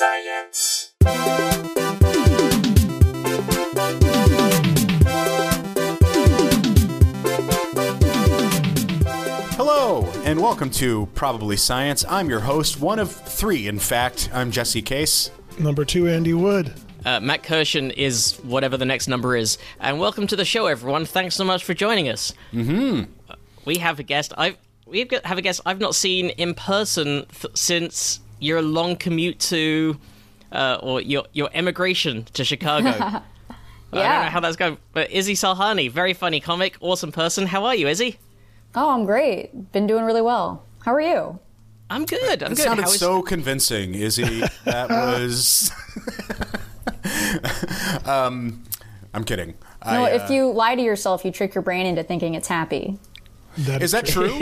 Science. Hello, and welcome to Probably Science. I'm your host, one of three, in fact. I'm Jesse Case. Number two, Andy Wood. Uh, Matt Kirshen is whatever the next number is. And welcome to the show, everyone. Thanks so much for joining us. Mm-hmm. We have a guest. I've we have a guest I've not seen in person th- since your long commute to, uh, or your your emigration to Chicago. I don't know how that's going, but Izzy Salhani, very funny comic, awesome person. How are you, Izzy? Oh, I'm great. Been doing really well. How are you? I'm good. I'm It good. sounded How is- so convincing, Izzy. That was. um, I'm kidding. No, I, if uh, you lie to yourself, you trick your brain into thinking it's happy. That is that true?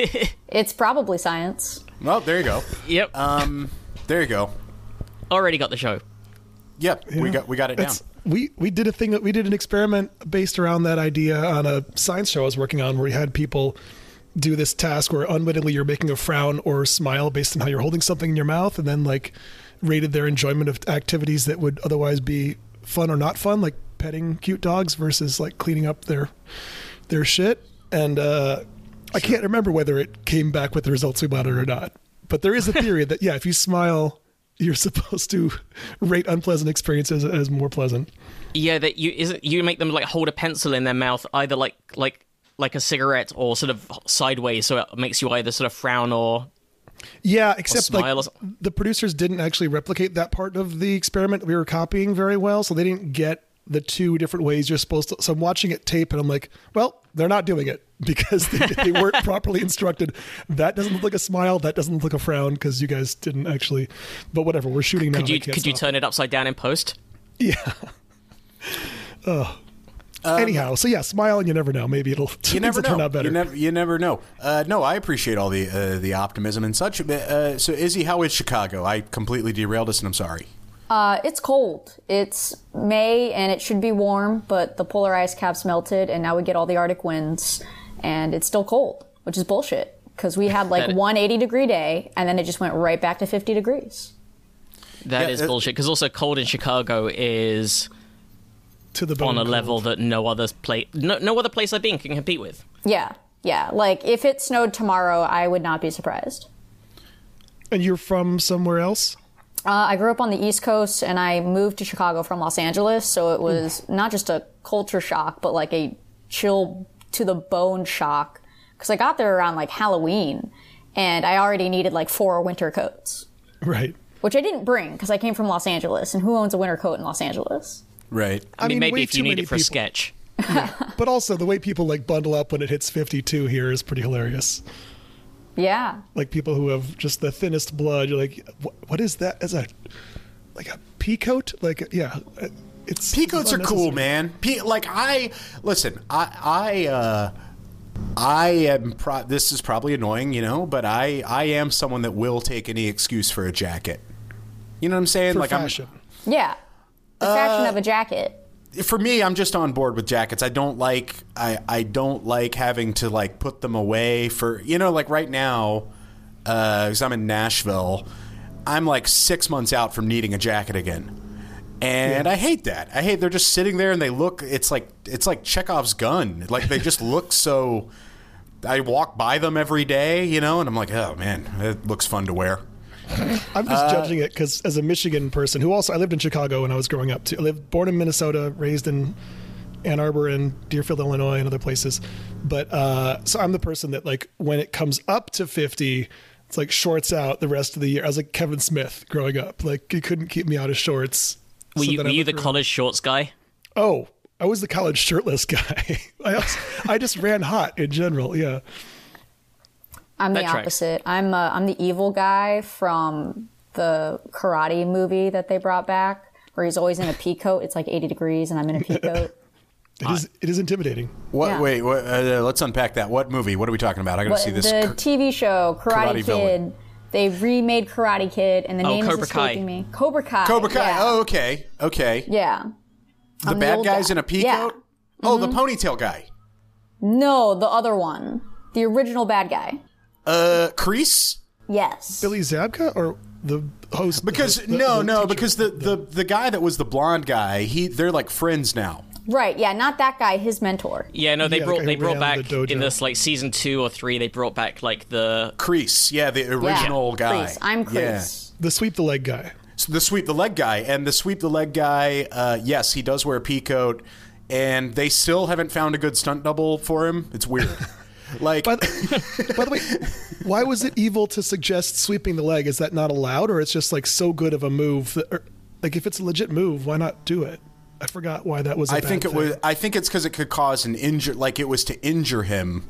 It's probably science. well, there you go. Yep. Um, there you go. Already got the show. Yep, we got we got it down. We we did a thing that we did an experiment based around that idea on a science show I was working on where we had people do this task where unwittingly you're making a frown or smile based on how you're holding something in your mouth and then like rated their enjoyment of activities that would otherwise be fun or not fun like petting cute dogs versus like cleaning up their their shit and uh I can't remember whether it came back with the results we wanted or not but there is a theory that yeah if you smile you're supposed to rate unpleasant experiences as more pleasant. Yeah, that you isn't you make them like hold a pencil in their mouth, either like like like a cigarette or sort of sideways, so it makes you either sort of frown or Yeah, except smile like the producers didn't actually replicate that part of the experiment. We were copying very well, so they didn't get the two different ways you're supposed to. So I'm watching it tape and I'm like, well, they're not doing it because they, they weren't properly instructed. That doesn't look like a smile. That doesn't look like a frown because you guys didn't actually. But whatever, we're shooting now. could and you can't could you turn it upside down in post? Yeah. Oh. Anyhow, so yeah, smile and you never know. Maybe it'll Um, You never it'll turn out better. You never, you never know. Uh, no, I appreciate all the uh, the optimism and such. Uh, so, Izzy, how is Chicago? I completely derailed us, and I'm sorry. Uh, it's cold. It's May and it should be warm, but the polar ice caps melted and now we get all the Arctic winds and it's still cold, which is bullshit because we had like That- one 80 degree day and then it just went right back to 50 degrees. That Yeah, is it- bullshit. Because also cold in Chicago is to the on a cold. level that no other place no, no other place I've been can compete with. Yeah. Yeah. Like if it snowed tomorrow, I would not be surprised. And you're from somewhere else? Uh, I grew up on the East Coast and I moved to Chicago from Los Angeles, so it was not just a culture shock, but like a chill to the bone shock. Because I got there around like Halloween, and I already needed like four winter coats, Right. which I didn't bring because I came from Los Angeles, and who owns a winter coat in Los Angeles? Right. I, mean, mean, maybe if you too need many it for a people. sketch. But also the way people like bundle up when it hits 52 here is pretty hilarious. Yeah, Like people who have just the thinnest blood, you're like, what, what is that? Is a like a pea coat? Like, yeah, uh, it's Peacoats are cool, man. Pe- like I listen, I I uh I am pro- this is probably annoying, you know, but I I am someone that will take any excuse for a jacket. You know what I'm saying? For like fashion. I'm. Yeah. The fashion of a jacket. For me, I'm just on board with jackets. I don't like I I don't like having to like put them away for you know like right now uh cuz I'm in Nashville, I'm like 6 months out from needing a jacket again. And I hate that. I hate they're just sitting there and they look it's like it's like Chekhov's gun. Like they just look so I walk by them every day, you know, and I'm like, "Oh man, it looks fun to wear." I'm just judging it because as a Michigan person who also I lived in Chicago when I was growing up. Too. I lived born in Minnesota, raised in Ann Arbor and Deerfield, Illinois, and other places. But uh, so I'm the person that like when it comes up to 50, it's like shorts out the rest of the year. I was like Kevin Smith growing up. Like you couldn't keep me out of shorts. Were so you, were you the around- college shorts guy? Oh, I was the college shirtless guy. I also, I just ran hot in general. Yeah. I'm the That tracks. opposite. I'm uh, I'm the evil guy from the karate movie that they brought back, where he's always in a pea coat. It's like 80 degrees, and I'm in a pea coat. It is. It is intimidating. What Yeah. wait, what, uh, let's unpack that. What movie? What are we talking about? I got to see this. the cur- TV show Karate, Karate Kid. Villain. They remade Karate Kid, and the Oh, name Cobra is Kai. escaping me. Cobra Kai. Cobra Kai. Yeah. Oh, okay. Okay. yeah. The I'm bad old guy's guy. in a pea Yeah. Mm-hmm. coat? Oh, the ponytail guy. No, the other one, the original bad guy. Uh, Kreese? Yes. Billy Zabka or the host Because the- the- no, the no, teacher. because the, the the guy that was the blonde guy, he they're like friends now. Right, yeah, not that guy, his mentor. Yeah, no, they Yeah, brought like they brought back the in this like season two or three. They brought back like the Kreese, yeah, the Yeah. original guy. Kreese. I'm Yeah. Kreese. the sweep the leg guy. So the sweep the leg guy and the sweep the leg guy uh, yes he does wear a pea coat and they still haven't found a good stunt double for him it's weird like By the, by the way, why was it evil to suggest sweeping the leg? Is that not allowed, or it's just like so good of a move that, or, like if it's a legit move, why not do it? I forgot why that was. I think it was i think it's because it could cause an injury like it was to injure him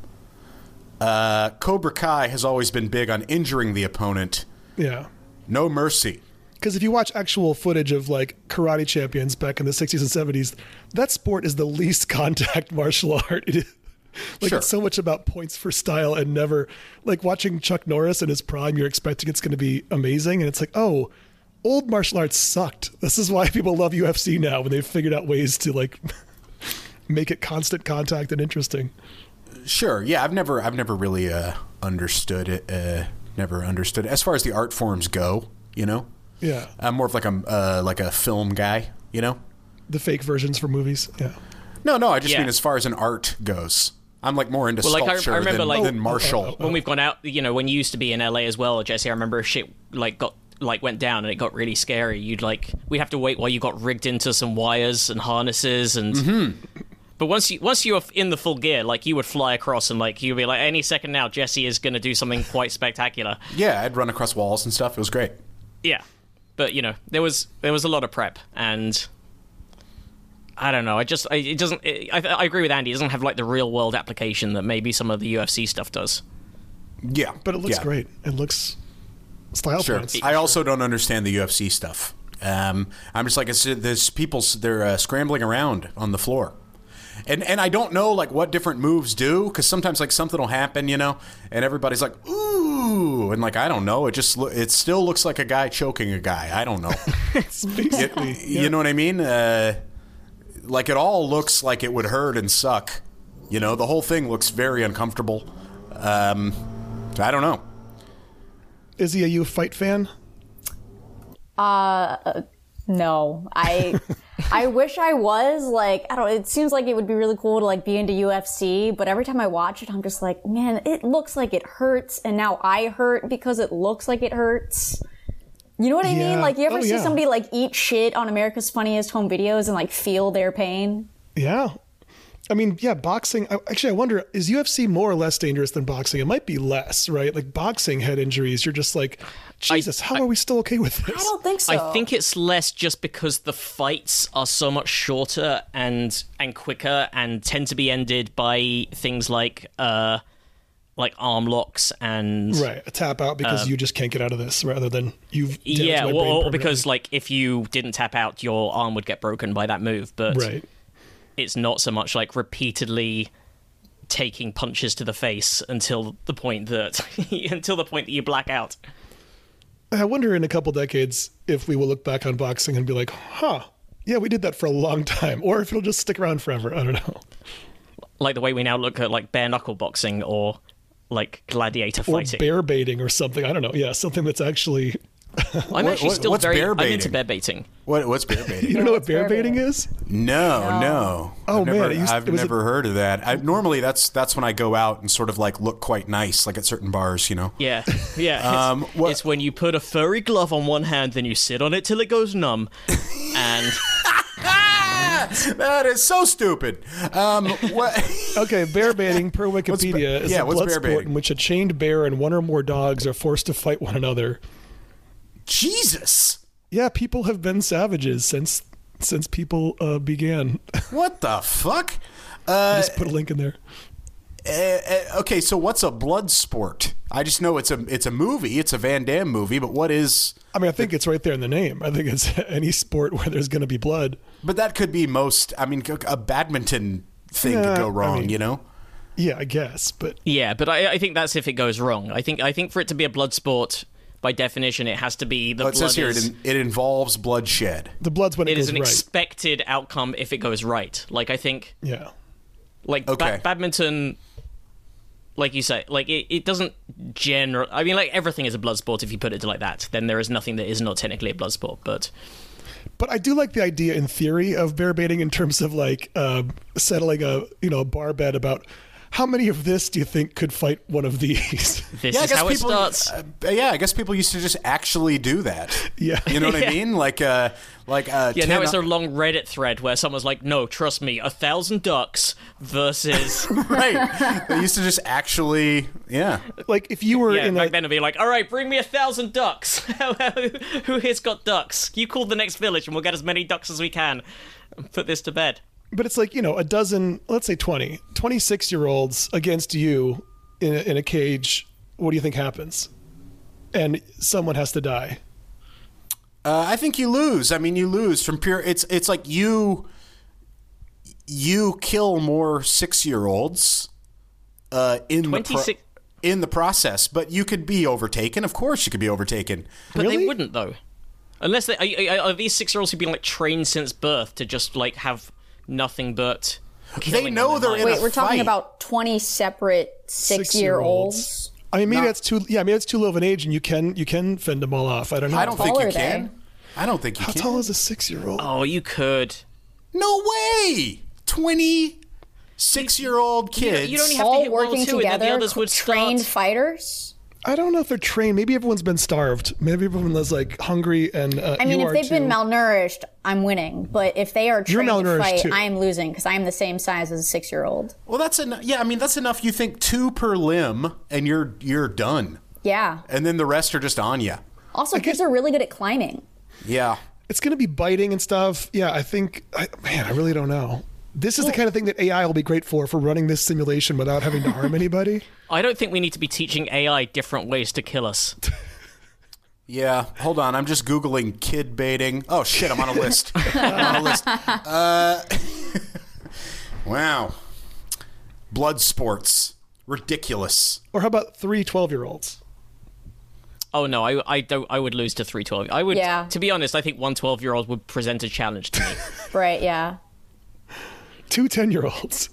uh, cobra kai has always been big on injuring the opponent Yeah, no mercy because if you watch actual footage of like karate champions back in the '60s and '70s, that sport is the least contact martial art. It is, like Sure. it's so much about points for style and never like watching Chuck Norris in his prime. You're expecting it's going to be amazing, and it's like, oh, old martial arts sucked. This is why people love UFC now when they've figured out ways to like make it constant contact and interesting. Sure. Yeah, I've never I've never really uh, understood it. Uh, never understood it. as far as the art forms go. You know, Yeah, I'm more of like a uh, like a film guy. You know. the fake versions for movies. Yeah. No, no. I just Yeah. mean as far as an art goes. I'm like more into Well, like, I- I sculpture remember, than, like- than martial. when we've gone out. You know, when you used to be in LA as well, Jesse. I remember shit like got like went down and it got really scary. You'd like we'd have to wait while you got rigged into some wires and harnesses and. Mm-hmm. But once you once you were in the full gear, like you would fly across and like you'd be like, any second now, Jesse is going to do something quite spectacular. Yeah, I'd run across walls and stuff. It was great. Yeah, but you know there was there was a lot of prep and I don't know. I just I, it doesn't. It, I, I agree with Andy. It doesn't have like the real world application that maybe some of the UFC stuff does. Yeah, But it looks yeah. great. It looks style Sure. points. I also don't understand the UFC stuff. Um, I'm just like, it's, there's people they're uh, scrambling around on the floor, and and I don't know like what different moves do because sometimes like something will happen, you know, and everybody's like, ooh, and like I don't know. It just lo- it still looks like a guy choking a guy. I don't know. It's basically, You know what I mean? Uh, like it all looks like it would hurt and suck. You know, the whole thing looks very uncomfortable. Um, I don't know. Izzy a UFC fan? Uh, no, I I wish I was like I don't. It seems like it would be really cool to like be into UFC, but every time I watch it, I'm just like, man, it looks like it hurts, and now I hurt because it looks like it hurts. You know what I Yeah. mean? Like you ever Oh, see yeah. somebody like eat shit on America's Funniest Home Videos and like feel their pain? Yeah. I mean, yeah, boxing. Actually, I wonder is UFC more or less dangerous than boxing? It might be less, right? Like boxing head injuries, you're just like, Jesus, how are we still okay with this? I don't think so. I think it's less just because the fights are so much shorter and and quicker and tend to be ended by things like uh like arm locks and Right, a tap out because uh, you just can't get out of this, rather than you've yeah, well, or because like if you didn't tap out, your arm would get broken by that move. But right. it's not so much like repeatedly taking punches to the face until the point that until the point that you black out. I wonder in a couple decades if we will look back on boxing and be like, huh, yeah, we did that for a long time, or if it'll just stick around forever. I don't know. Like the way we now look at like bare knuckle boxing or like gladiator Or fighting. bear baiting or something. I don't know. Yeah, something that's actually. I'm actually what- still what's very bear I'm into bear baiting. What what's bear baiting? You don't know what bear bear baiting baiting? is? No, no. Oh, I've man, never, it used- I've it a- never heard of that. I, normally, that's that's when I go out and sort of like look quite nice, like at certain bars, you know. Yeah, yeah. Um, it's, what- it's when you put a furry glove on one hand, then you sit on it till it goes numb, and That is so stupid. Um, what? Okay, bear baiting per Wikipedia is yeah, a blood sport in which a chained bear and one or more dogs are forced to fight one another. Jesus! Yeah, people have been savages since since people uh, began. What the fuck? Uh, Just put a link in there. uh, uh, okay, so what's a blood sport? I just know it's a it's a movie. It's a Van Damme movie, but what is? I mean, I think it's right there in the name. I think it's any sport where there's going to be blood. But that could be most. I mean, a badminton thing Yeah, could go I wrong. mean- you know. Yeah, I guess, but yeah. But I, I think that's if it goes wrong. I think I think for it to be a blood sport, by definition, it has to be the Oh, it blood says here is, it, it involves bloodshed. the blood's when it, it is goes an right. expected outcome if it goes right. Like I think yeah, like ba- badminton like you say, like it, it doesn't general. I mean, like everything is a blood sport if you put it like that. Then there is nothing that is not technically a blood sport. But But I do like the idea in theory of bear baiting in terms of like uh, settling a you know a bar bet about how many of this do you think could fight one of these? this Yeah, I is guess how it people. starts. uh, yeah, I guess people used to just actually do that. Yeah. you know what Yeah. I mean? Like, uh, like uh, yeah, now it's a long Reddit thread where someone's like, "No, trust me, a thousand ducks versus." right. They used to just actually, yeah. like if you were yeah, in back a then it'd be like, "All right, bring me a thousand ducks. Who here's got ducks? You call the next village, and we'll get as many ducks as we can. and Put this to bed." But it's like you know a dozen let's say 20 26 year olds against you in a, in a cage what do you think happens and someone has to die Uh, I think you lose. I mean, you lose from pure. It's it's like you you kill more six year olds uh, in the pro- 26 in the process, but you could be overtaken. Of course, you could be overtaken. But Really? they wouldn't though, unless they are, are, are these six-year-olds who've been like trained since birth to just like have nothing but. They know they're in mind? a Wait, we're talking about 20 separate six year olds. i mean maybe that's too yeah maybe that's too low of an age and you can you can fend them all off i don't know I don't think you are they? can. I don't think you can how can. tall is a six year old Oh, you could. No way. Twenty six year old You, kids. you don't have to All hit one or working and then together, the others would trained start. fighters. I don't know if they're trained maybe everyone's been starved maybe everyone was like hungry and uh, I mean, you if are they've been malnourished, I'm winning. But if they are trained to fight, too. I am losing because I am the same size as a six year old. well, that's enough. Yeah, I mean that's enough. You think two per limb, and you're you're done, Yeah. and then the rest are just on you. Also, kids are really good at climbing. Yeah. it's going to be biting and stuff yeah i think I, man i really don't know this is the kind of thing that ai will be great for for running this simulation without having to harm anybody I don't think we need to be teaching AI different ways to kill us. Yeah, hold on. I'm just googling kid baiting. Oh shit, I'm on a list. I'm on a list. Uh, wow, blood sports, ridiculous. or how about three 12 year olds Oh no, I, I don't. I would lose to three twelve. I would. Yeah. To be honest, I think one 12 year old would present a challenge to me. Right, yeah. Two 10 year olds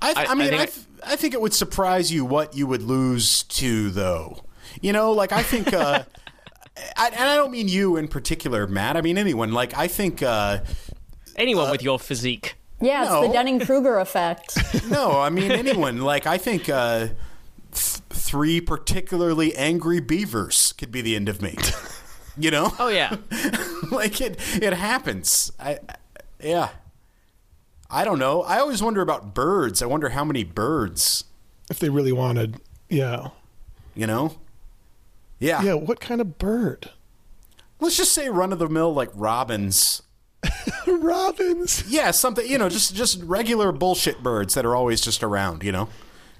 I, I, I- I mean, think I, I- th- I think it would surprise you what you would lose to, though. You know, like I think, uh, I, and I don't mean you in particular, Matt. I mean anyone. Like I think, uh, Anyone with your physique. Yeah, it's No. the Dunning Kruger effect. no, I mean anyone. Like I think. Uh, th- Three particularly angry beavers could be the end of me. You know? Oh yeah. like it it happens. I, I yeah. I don't know. I always wonder about birds. I wonder how many birds, if they really wanted yeah you know? Yeah. yeah what kind of bird Let's just say run of the mill like robins. robins Yeah, something, you know, just just regular bullshit birds that are always just around, you know.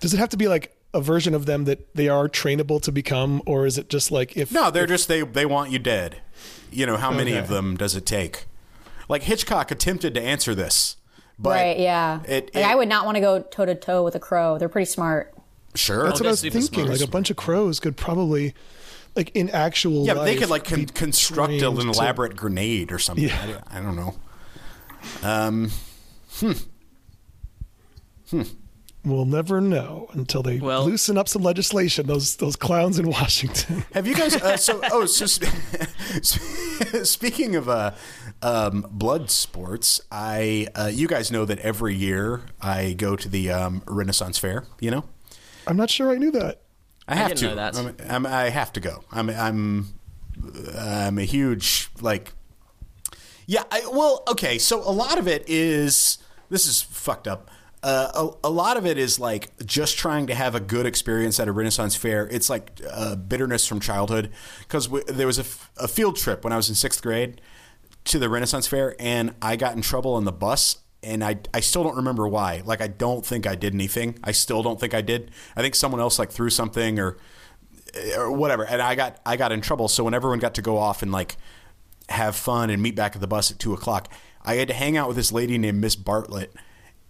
does it have to be like a version of them that they are trainable to become or is it just like if No, they're just they they want you dead. You know, how many Okay. of them does it take? Like Hitchcock attempted to answer this. But right, yeah. It, like, it- I would not want to go toe to toe with a crow. They're pretty smart. sure. that's what i was thinking like a bunch of crows could probably like in actual Yeah, but they could like con- construct trained an to- elaborate grenade or something. Yeah. I, don't- I don't know. Um, we'll never know until they Well- loosen up some legislation those those clowns in washington have you guys? Uh, so, oh, so sp- speaking of uh, um, blood sports, I uh, you guys know that every year I go to the um, Renaissance Fair. You know, i'm not sure i knew that I have didn't to. know that. I'm, I'm, I have to go. I'm I'm I'm a huge like. Yeah, I, well, okay. So a lot of it is this is fucked up. Uh, a, a lot of it is like just trying to have a good experience at a Renaissance fair. It's like uh, bitterness from childhood because there was a, f- a field trip when I was in sixth grade to the Renaissance fair, and I got in trouble on the bus, and I I still don't remember why. Like I don't think I did anything. I still don't think I did. I think someone else like threw something or or whatever, and I got I got in trouble. So when everyone got to go off and like have fun and meet back at the bus at two o'clock, I had to hang out with this lady named Miss Bartlett,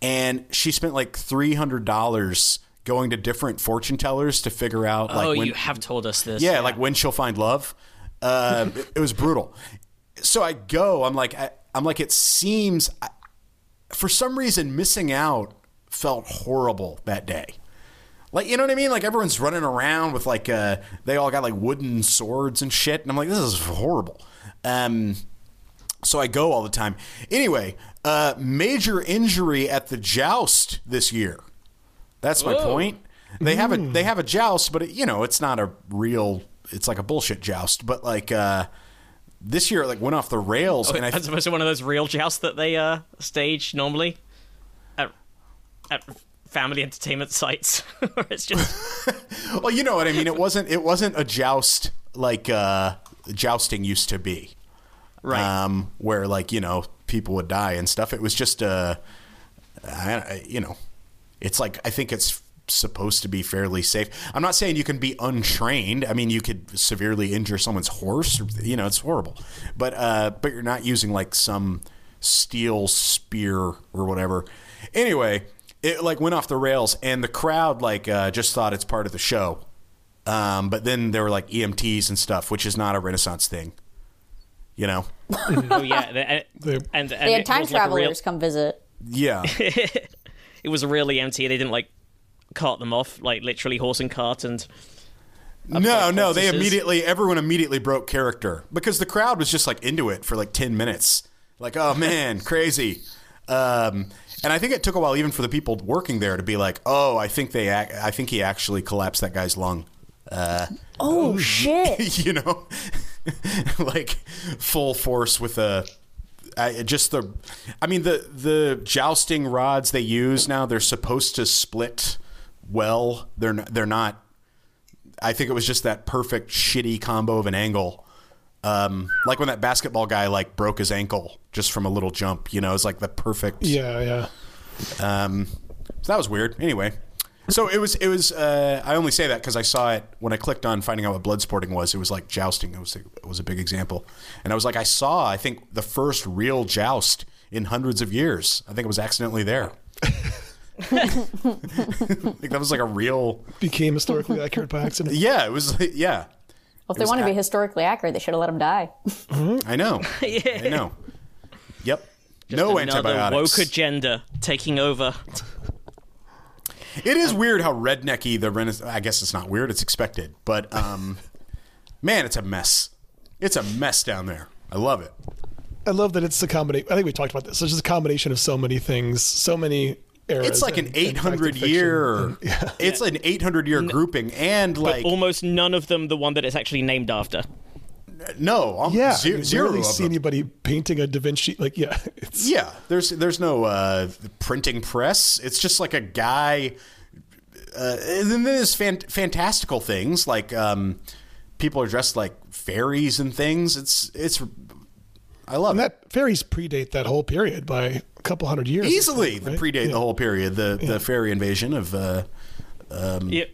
and she spent like three hundred dollars going to different fortune tellers to figure out like oh, when, you have told us this. yeah, like when she'll find love. Uh, it, it was brutal. So I go. I'm like, I, I'm like, it seems. I, for some reason, missing out felt horrible that day. Like you know what I mean? Like everyone's running around with like uh they all got like wooden swords and shit, and I'm like, this is horrible. Um, so I go all the time. Anyway, uh, major injury at the joust this year. That's my Whoa. point. They have a they have a joust, but it, you know it's not a real. It's like a bullshit joust. But like uh, this year, it like went off the rails, and I As opposed to one of those real jousts that they uh, stage normally at, at family entertainment sites, it's just well, you know what I mean. It wasn't it wasn't a joust like uh, jousting used to be. right. um, where like you know people would die and stuff. It was just uh, I, I- you know, it's like I think it's supposed to be fairly safe. I'm not saying you can be untrained. I mean, you could severely injure someone's horse. You know, it's horrible, but uh, but you're not using like some steel spear or whatever. Anyway, it like went off the rails, and the crowd like uh, just thought it's part of the show. Um, but then there were like EMTs and stuff, which is not a Renaissance thing. You know. oh yeah, and They- and, and They had time was like real- travelers come visit. Yeah. it was really empty. They didn't like cart them off, like literally horse and cart, and No, like no, they immediately everyone immediately broke character because the crowd was just like into it for like 10 minutes. Like, "Oh man, crazy." Um and I think it took a while even for the people working there to be like, "Oh, I think they ac- I think he actually collapsed that guy's lung." Oh shit! you know? like full force with a I, just the I mean the the jousting rods they use now they're supposed to split well. They're not, they're not I think it was just that perfect shitty combo of an angle. Um, like when that basketball guy like broke his ankle just from a little jump, you know, it's like the perfect. Yeah, yeah. Um, so that was weird. Anyway, so it was it was. Uh, I only say that because I saw it when I clicked on finding out what blood sporting was. It was like jousting. It was a, it was a big example, and I was like, I saw. I think the first real joust in hundreds of years. I think it was accidentally there. I think that was like a real. Became historically accurate by accident. Yeah, it was. Yeah, Well, if they want to be historically accurate, they should have let him die. I know. yeah, I know. Yep. no another antibiotics. woke agenda taking over. It is weird how rednecky the Renaissance. I guess it's not weird; it's expected. But um, man, it's a mess. It's a mess down there. I love it. I love that it's a combination. I think we talked about this. It's just a combination of so many things, so many eras. It's like and- an and fact and 800 year. and- yeah. It's an 800 year grouping, and But like almost none of them the one that it's actually named after. No, um, Yeah, ze- you zero rarely see them. anybody painting a Da Vinci. Like, yeah, it's Yeah, there's there's no uh, printing press. It's just like a guy. Uh, and then there's fan- fantastical things like um, people are dressed like fairies and things. It's it's. I love and it. that fairies predate that whole period by a couple hundred years. Easily think, the right? predate Yeah. the whole period the the fairy invasion of uh, Yep.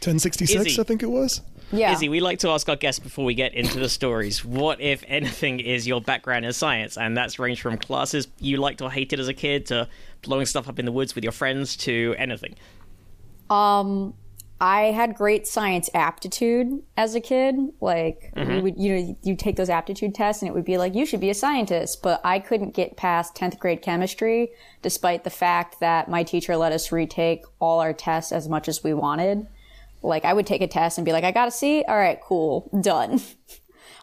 1066, Izzy. I think it was. Yeah. Izzy, we like to ask our guests before we get into the stories, what, if anything, is your background in science? And that's ranged from classes you liked or hated as a kid to blowing stuff up in the woods with your friends to anything. Um, I had great science aptitude as a kid. Like we would, you know, you take those aptitude tests, and it would be like you should be a scientist. But I couldn't get past tenth grade chemistry, despite the fact that my teacher let us retake all our tests as much as we wanted. Like I would take a test and be like, I got a C. All right, cool, done.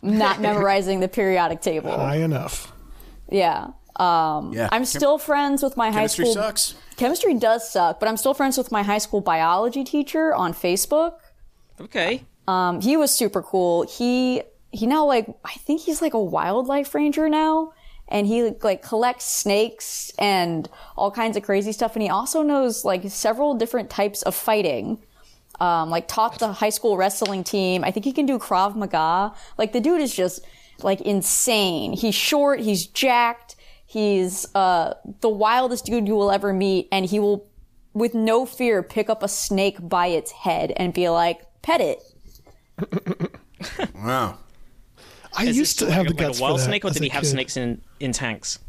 Not memorizing the periodic table. High enough. Yeah. yeah I'm still friends with my high chemistry school. sucks Chemistry does suck, but I'm still friends with my high school biology teacher on Facebook. Okay. Um, he was super cool. He he now like I think he's like a wildlife ranger now, and he like collects snakes and all kinds of crazy stuff. And he also knows like several different types of fighting. Um, like taught the high school wrestling team. I think he can do Krav Maga. Like the dude is just like insane. He's short. He's jacked. He's uh, the wildest dude you will ever meet, and he will, with no fear, pick up a snake by its head and be like, "Pet it." wow I Is used it to have like, the like a wild for that snake, or did a he have kid. snakes in, in tanks?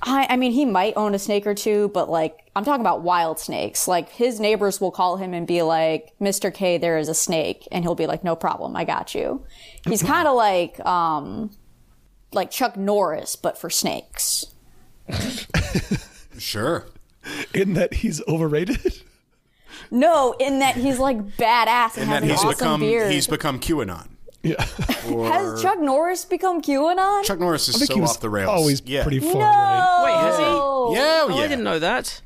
I, I mean, he might own a snake or two, but like, I'm talking about wild snakes. Like, his neighbors will call him and be like, Mr. K, there is a snake. And he'll be like, no problem, I got you. He's kind of like, um, like Chuck Norris, but for snakes. sure in that he's overrated. No, in that he's like badass and, and has then an he's awesome become beard. he's become QAnon. Yeah. has Chuck Norris become QAnon? Chuck Norris is I think so he was off the rails. always yeah. pretty far no. right. Wait, has he? Yeah, Oh, yeah. I didn't know that.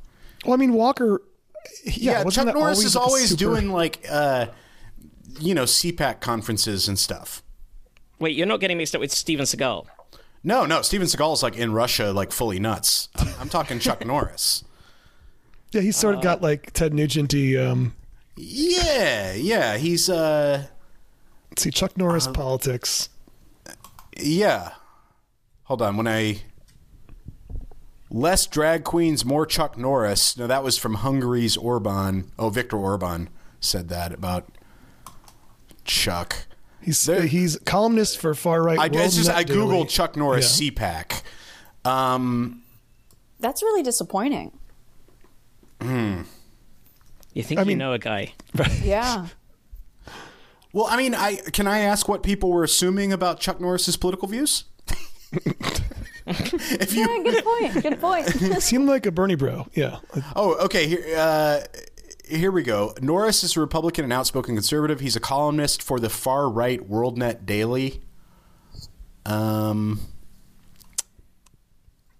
Well, I mean, Walker. Yeah, Yeah, Chuck Norris always is like always super- doing like uh you know, CPAC conferences and stuff. Wait, you're not getting mixed up with Steven Seagal. No, no, Steven Seagal is like in Russia, like fully nuts. I'm, I'm talking Chuck Norris. Yeah, he's sort of got like Ted Nugent um Yeah, yeah, he's uh, let's see Chuck Norris politics. yeah. Hold on, when I less drag queens, more Chuck Norris. No, that was from Hungary's Orban. Oh, Viktor Orban said that about Chuck. He's There- he's columnist for far right. I, just I Daily. googled Chuck Norris Yeah. CPAC. Um, That's really disappointing. Hmm. You think I you mean- know a guy? Yeah. well, I mean, I can I ask what people were assuming about Chuck Norris's political views? if you Yeah, good point. Good point. Seemed like a Bernie bro. Yeah. Oh, okay. Here, uh, here we go. Norris is a Republican and outspoken conservative. He's a columnist for the far right WorldNet Daily. Um,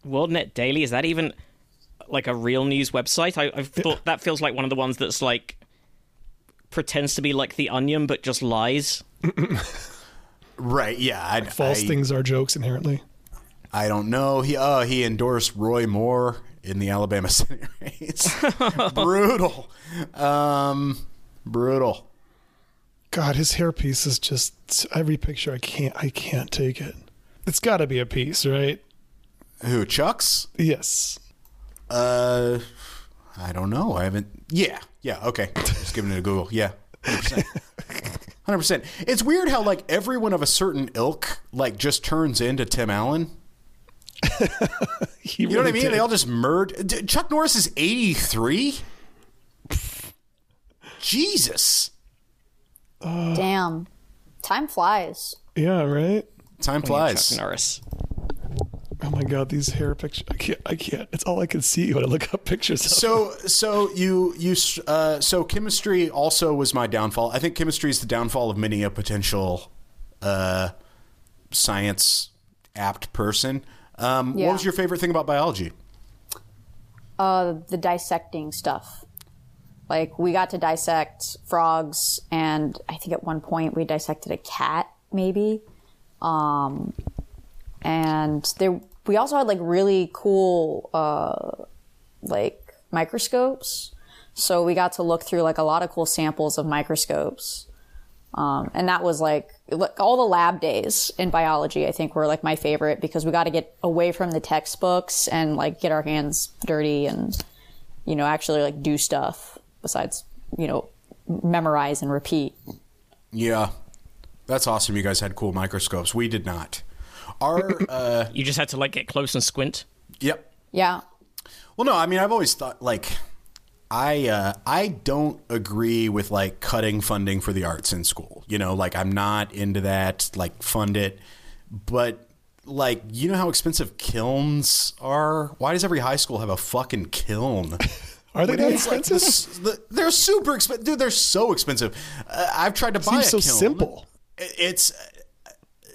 WorldNet Daily is that even like a real news website? I, I've thought that feels like one of the ones that's like pretends to be like the Onion but just lies. right? Yeah. I, False I, things are jokes inherently. I don't know. He uh, he endorsed Roy Moore in the Alabama Senate race. brutal. Um, brutal. God, his hairpiece is just every picture. I can't. I can't take it. It's got to be a piece, right? Who? Chuck's? Yes. Uh, I don't know. I haven't. Yeah, yeah. Okay, just giving it a Google. Yeah, hundred percent. Hundred percent. It's weird how like everyone of a certain ilk like just turns into Tim Allen. He You know what I mean? They all just merged. Chuck Norris is eighty three. Jesus, Damn. Time flies. Yeah. Right. time Chuck flies. Norris. Oh my God, these hair pictures. I can't. I can't. It's all I can see when I look up pictures. Of So, so you you uh, so chemistry also was my downfall. I think chemistry is the downfall of many a potential uh, science apt person. Um, Yeah. What was your favorite thing about biology? Uh, the dissecting stuff. Like we got to dissect frogs, and I think at one point we dissected a cat, maybe. Um, and there, we also had like really cool, uh, like microscopes. So we got to look through like a lot of cool samples of microscopes. Um, and that was like like, all the lab days in biology. I think were like my favorite because we got to get away from the textbooks and like get our hands dirty and you know actually like do stuff besides you know memorize and repeat. Yeah, that's awesome. You guys had cool microscopes. We did not. Our uh, You just had to like get close and squint. yep. Yeah, Well, no, I mean, I've always thought like I uh, I don't agree with like cutting funding for the arts in school. You know, like I'm not into that. Like fund it, but like you know how expensive kilns are. Why does every high school have a fucking kiln? Are they that It's like expensive? the, they're super expensive, dude. They're so expensive. Uh, I've tried to buy Seems a so kiln. simple. It's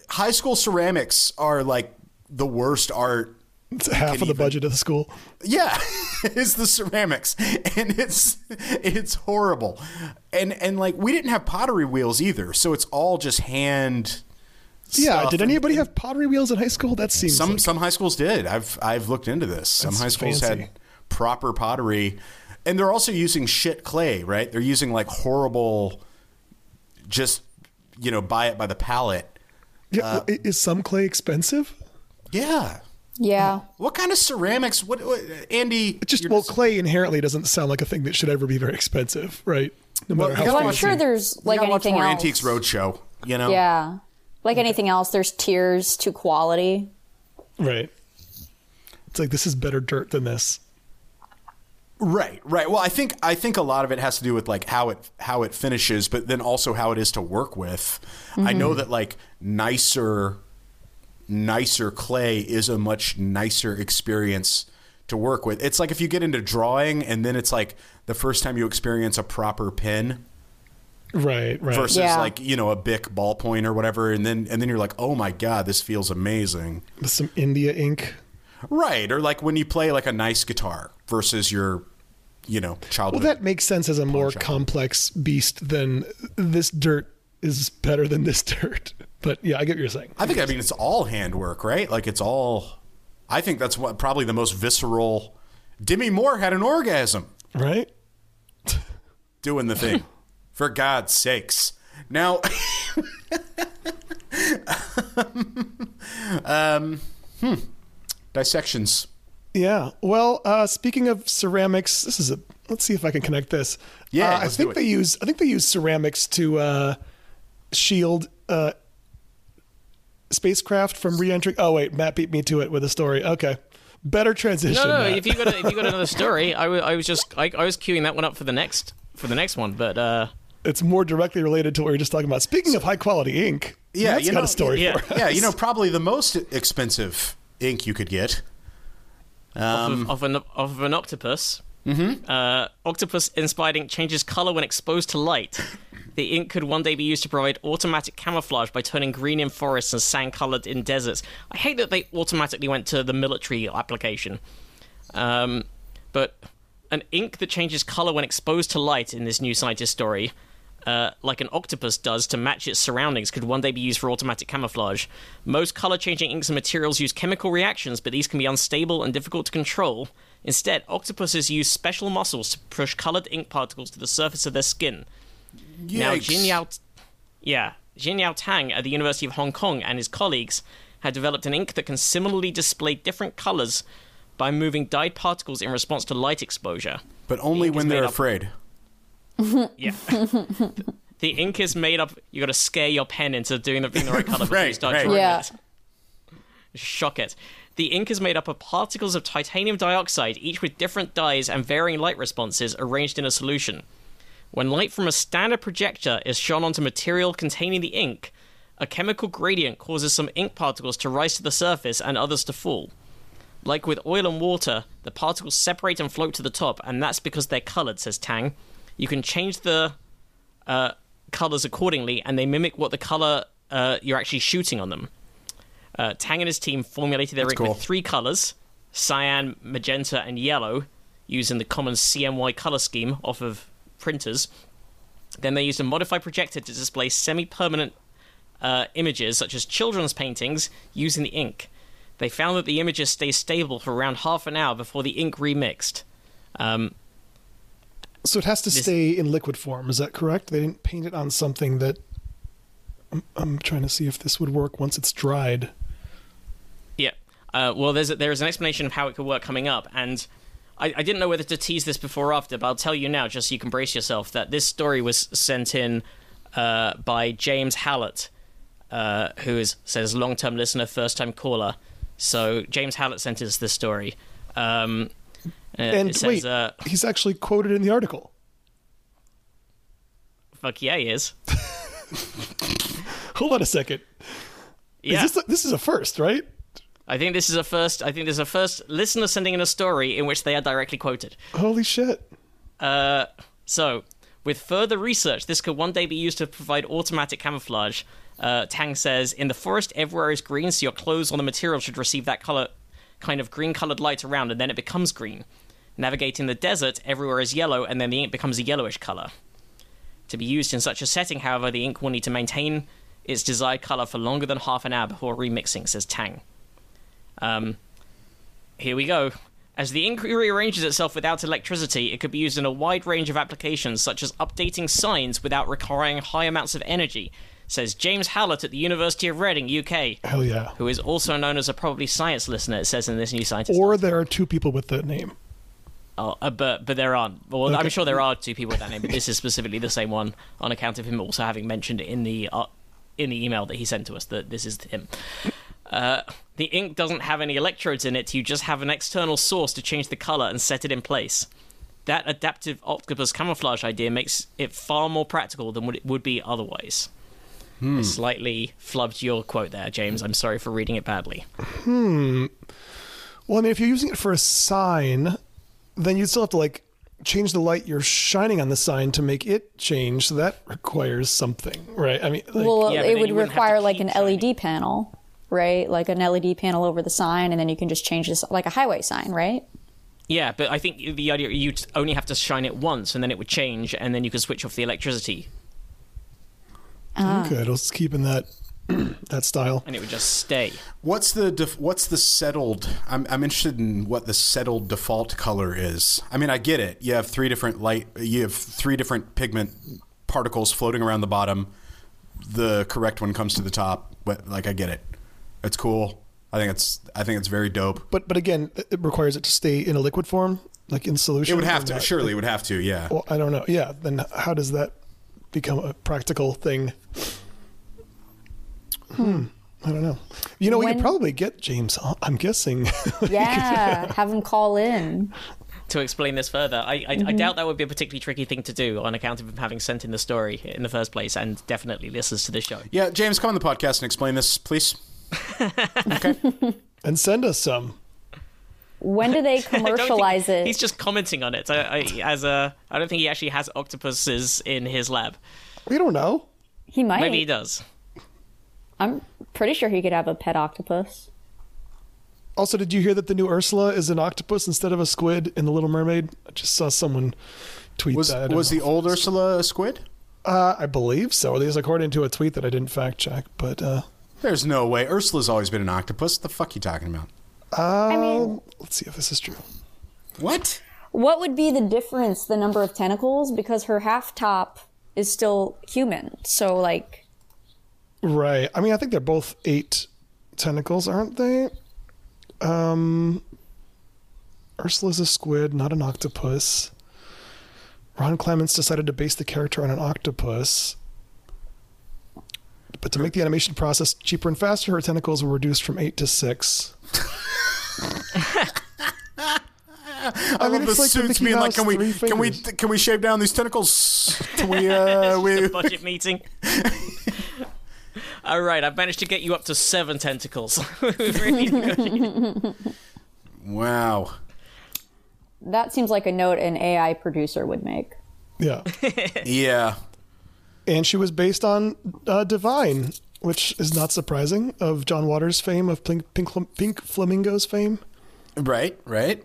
high school ceramics are like the worst art It's half of the even- budget of the school. yeah, is the ceramics, and it's it's horrible, and and like we didn't have pottery wheels either, so it's all just hand. Yeah. Did and- anybody have pottery wheels in high school? That seems Some like, some high schools did. I've I've looked into this. Some That's high schools fancy. had proper pottery, and they're also using shit clay, right? They're using like horrible, just you know, buy it by the pallet. Yeah, uh, is some clay expensive? Yeah. yeah. What kind of ceramics? What, what Andy? Just you're well, clay inherently doesn't sound like a thing that should ever be very expensive, right? No Well, matter how. gotta Well, I'm sure there's like gotta watch anything more else. Antiques Roadshow. You know. Yeah, like anything else, there's tiers to quality. Right. It's like this is better dirt than this. Right, right. Well, I think I think a lot of it has to do with like how it how it finishes, but then also how it is to work with. I know mm-hmm. that like nicer nicer clay is a much nicer experience to work with. It's like if you get into drawing and then it's like the first time you experience a proper pen Right, right. versus Yeah. like you know a Bic ballpoint or whatever, and then and then you're like, oh my god, this feels amazing. With some India ink. Right, or like when you play like a nice guitar versus your, you know, childhood. Well, that makes sense as a more complex beast than this dirt is better than this dirt. But yeah, I get what you're saying. I think I mean it's all handwork, right? Like it's all. I think that's what probably the most visceral. Demi Moore had an orgasm Right? doing the thing. For God's sakes! Now, um, hmm, dissections. Yeah. Well, uh, speaking of ceramics, this is a. Let's see if I can connect this. Yeah, Uh, I think they use. I think they use ceramics to uh, shield uh, spacecraft from re-entering. Oh wait, Matt beat me to it with a story. Okay, better transition. No, no. Matt. If you got a, if you got another story, I was just I, I was queuing that one up for the next for the next one, but uh, it's more directly related to what you're just talking about. Speaking of high quality ink, Yeah, Matt's you got know- a story yeah. for us. Yeah, you know, probably the most expensive ink you could get. Um, of, of an of an octopus. Mm-hmm. Uh, octopus inspired ink changes color when exposed to light. The ink could one day be used to provide automatic camouflage by turning green in forests and sand colored in deserts. I hate that they automatically went to the military application. Um, but an ink that changes color when exposed to light in this new scientist story, uh, like an octopus does to match its surroundings, could one day be used for automatic camouflage. Most color changing inks and materials use chemical reactions, but these can be unstable and difficult to control. Instead, octopuses use special muscles to push colored ink particles to the surface of their skin. Now. Jinyao, yeah, Jinyao Tang at the University of Hong Kong and his colleagues had developed an ink that can similarly display different colors by moving dyed particles in response to light exposure. but only when they're up- afraid. Yeah. the ink is made up. You got to scare your pen into doing the, being the right color before you Right, start right. drawing Yeah. it. Shock it. The ink is made up of particles of titanium dioxide, each with different dyes and varying light responses, arranged in a solution. When light from a standard projector is shone onto material containing the ink, a chemical gradient causes some ink particles to rise to the surface and others to fall. Like with oil and water, the particles separate and float to the top, and that's because they're colored, says Tang. You can change the uh, colors accordingly, and they mimic what the color uh, you're actually shooting on them. Uh, Tang and his team formulated their That's ink cool. with three colors cyan, magenta, and yellow, using the common CMY color scheme off of printers. Then they used a modified projector to display semi permanent uh, images, such as children's paintings, using the ink. They found that the images stay stable for around half an hour before the ink remixed. Um, So it has to stay in liquid form. Is that correct? They didn't paint it on something that. I'm, I'm trying to see if this would work once it's dried. Yeah. Uh, well, there's a, there is an explanation of how it could work coming up, and I, I didn't know whether to tease this before or after, but I'll tell you now, just so you can brace yourself, that this story was sent in uh, by James Hallett, uh, who is says long-term listener, first-time caller. So James Hallett sent us this story. Um, uh, And says, wait, uh, he's actually quoted in the article. "Fuck yeah, he is." Hold on a second. Yeah. Is this, this is a first, right? I think this is a first. I think there's a first listener sending in a story in which they are directly quoted. Holy shit. Uh, so, with further research, this could one day be used to provide automatic camouflage. Uh, Tang says, in the forest, everywhere is green, so your clothes on the material should receive that color, kind of green-colored light around, and then it becomes green. Navigating the desert, everywhere is yellow, and then the ink becomes a yellowish color. To be used in such a setting, however, the ink will need to maintain its desired color for longer than half an hour before remixing, says Tang. Um, here we go. As the ink rearranges itself without electricity, it could be used in a wide range of applications, such as updating signs without requiring high amounts of energy, says James Hallett at the University of Reading, UK, Hell yeah. who is also known as a probably science listener, it says in this new scientist. Or there are two people with that name. Oh, uh, but but there aren't. Well, I'm sure there are two people with that name, but this is specifically the same one on account of him also having mentioned it in the uh, in the email that he sent to us that this is him. Uh, the ink doesn't have any electrodes in it. You just have an external source to change the color and set it in place. That adaptive octopus camouflage idea makes it far more practical than what it would be otherwise. I slightly flubbed your quote there, James. I'm sorry for reading it badly. Hmm. Well, I mean, if you're using it for a sign, then you'd still have to like change the light you're shining on the sign to make it change. So that requires something, right? I mean, like, Well, Yeah, it would you wouldn't have to require like keep an shining. LED panel, right? Like an LED panel over the sign, and then you can just change this like a highway sign, right? Yeah, but I think the idea you'd only have to shine it once, and then it would change, and then you could switch off the electricity, Ah. okay, let's keep in that that style. and it would just stay. What's the def- what's the settled? I'm I'm interested in what the settled default color is. I mean, I get it. You have three different light. You have three different pigment particles floating around the bottom. The correct one comes to the top. But like, I get it. It's cool. I think it's I think it's very dope. But but again, it- it requires it to stay in a liquid form, like in solution. It would or have to. not? Surely, it would have to. Yeah. Well, I don't know. Yeah, then how does that become a practical thing? Hmm. I don't know. You know, we could probably get James. on- I'm guessing. Yeah, have him call in. To explain this further, I, I, I doubt that would be a particularly tricky thing to do on account of him having sent in the story in the first place, and definitely listens to the show. Yeah, James, come on the podcast and explain this, please. Okay. And send us some. When do they I don't think- commercialize it? He's just commenting on it. I, I, as a, I don't think he actually has octopuses in his lab. We don't know. he might. Maybe he does. I'm pretty sure he could have a pet octopus. Also, did you hear that the new Ursula is an octopus instead of a squid in The Little Mermaid? I just saw someone tweet Was that. Was the old it's- Ursula a squid? Uh, I believe so. At least according to a tweet that I didn't fact check. But uh, There's no way. Ursula's always been an octopus. What the fuck are you talking about? Uh, mean- let's see if this is true. What? What would be the difference, the number of tentacles? Because her half top is still human. So, like, Right. I mean, I think they're both eight tentacles, aren't they? Um, Ursula's a squid, not an octopus. Ron Clements decided to base the character on an octopus. But to make the animation process cheaper and faster, her tentacles were reduced from eight to six. I mean, the like suits Mickey being like, can we three can we can we shave down these tentacles? Can we? Uh, we Budget meeting. All right, I've managed to get you up to seven tentacles. Really wow. that seems like a note an AI producer would make. Yeah. Yeah. and she was based on uh, Divine, which is not surprising, of John Waters' fame, of Pink, Pink, Pink Flamingo's fame. Right. Right.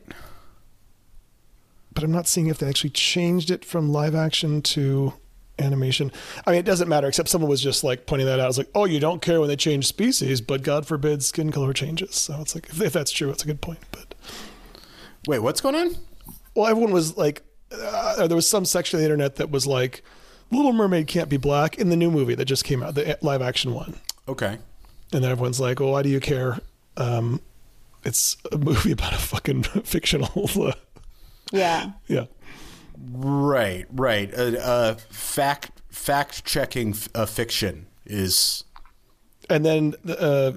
But I'm not seeing if they actually changed it from live action to animation. I mean, it doesn't matter, except someone was just like pointing that out. I was like, oh, you don't care when they change species, but God forbid skin color changes. So it's like, if, if that's true, it's a good point. But Wait, what's going on? well, everyone was like, uh, there was some section of the internet that was like, Little Mermaid can't be black in the new movie that just came out, the live action one. Okay. And then everyone's like, well, why do you care? Um, it's a movie about a fucking fictional. Uh, Yeah. yeah. Right. Right. Uh, uh, fact fact checking f- uh, fiction is And then uh,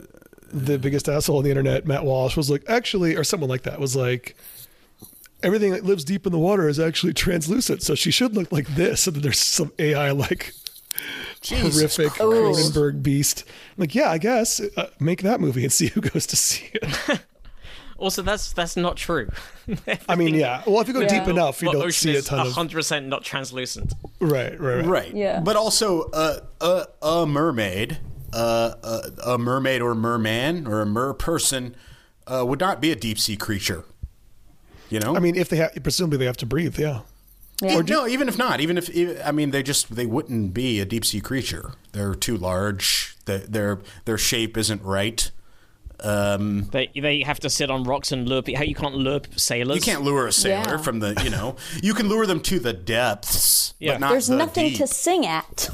the biggest asshole on the internet, Matt Walsh, was like, actually, or someone like that, was like, everything that lives deep in the water is actually translucent, so she should look like this. And then there's some AI like Jesus horrific Christ. Cronenberg beast. I'm like, yeah, I guess uh, make that movie and see who goes to see it. Also, that's that's not true. I mean, yeah. Well, if you go Yeah. deep enough, you Well, don't ocean see a is ton of. 100% not translucent. Right, right, right. Right. Yeah. But also, uh, a a mermaid, uh, a, a mermaid or merman or a mer person uh, would not be a deep sea creature. You know. I mean, if they have, presumably they have to breathe, yeah. Yeah. Or no, even if not, even if even- I mean, they just they wouldn't be a deep sea creature. They're too large. Their their, their shape isn't right. Um, They they have to sit on rocks and lure. How you can't lure sailors? you can't lure a sailor Yeah. from the you know. You can lure them to the depths, Yeah. but not There's the nothing deep. to sing at.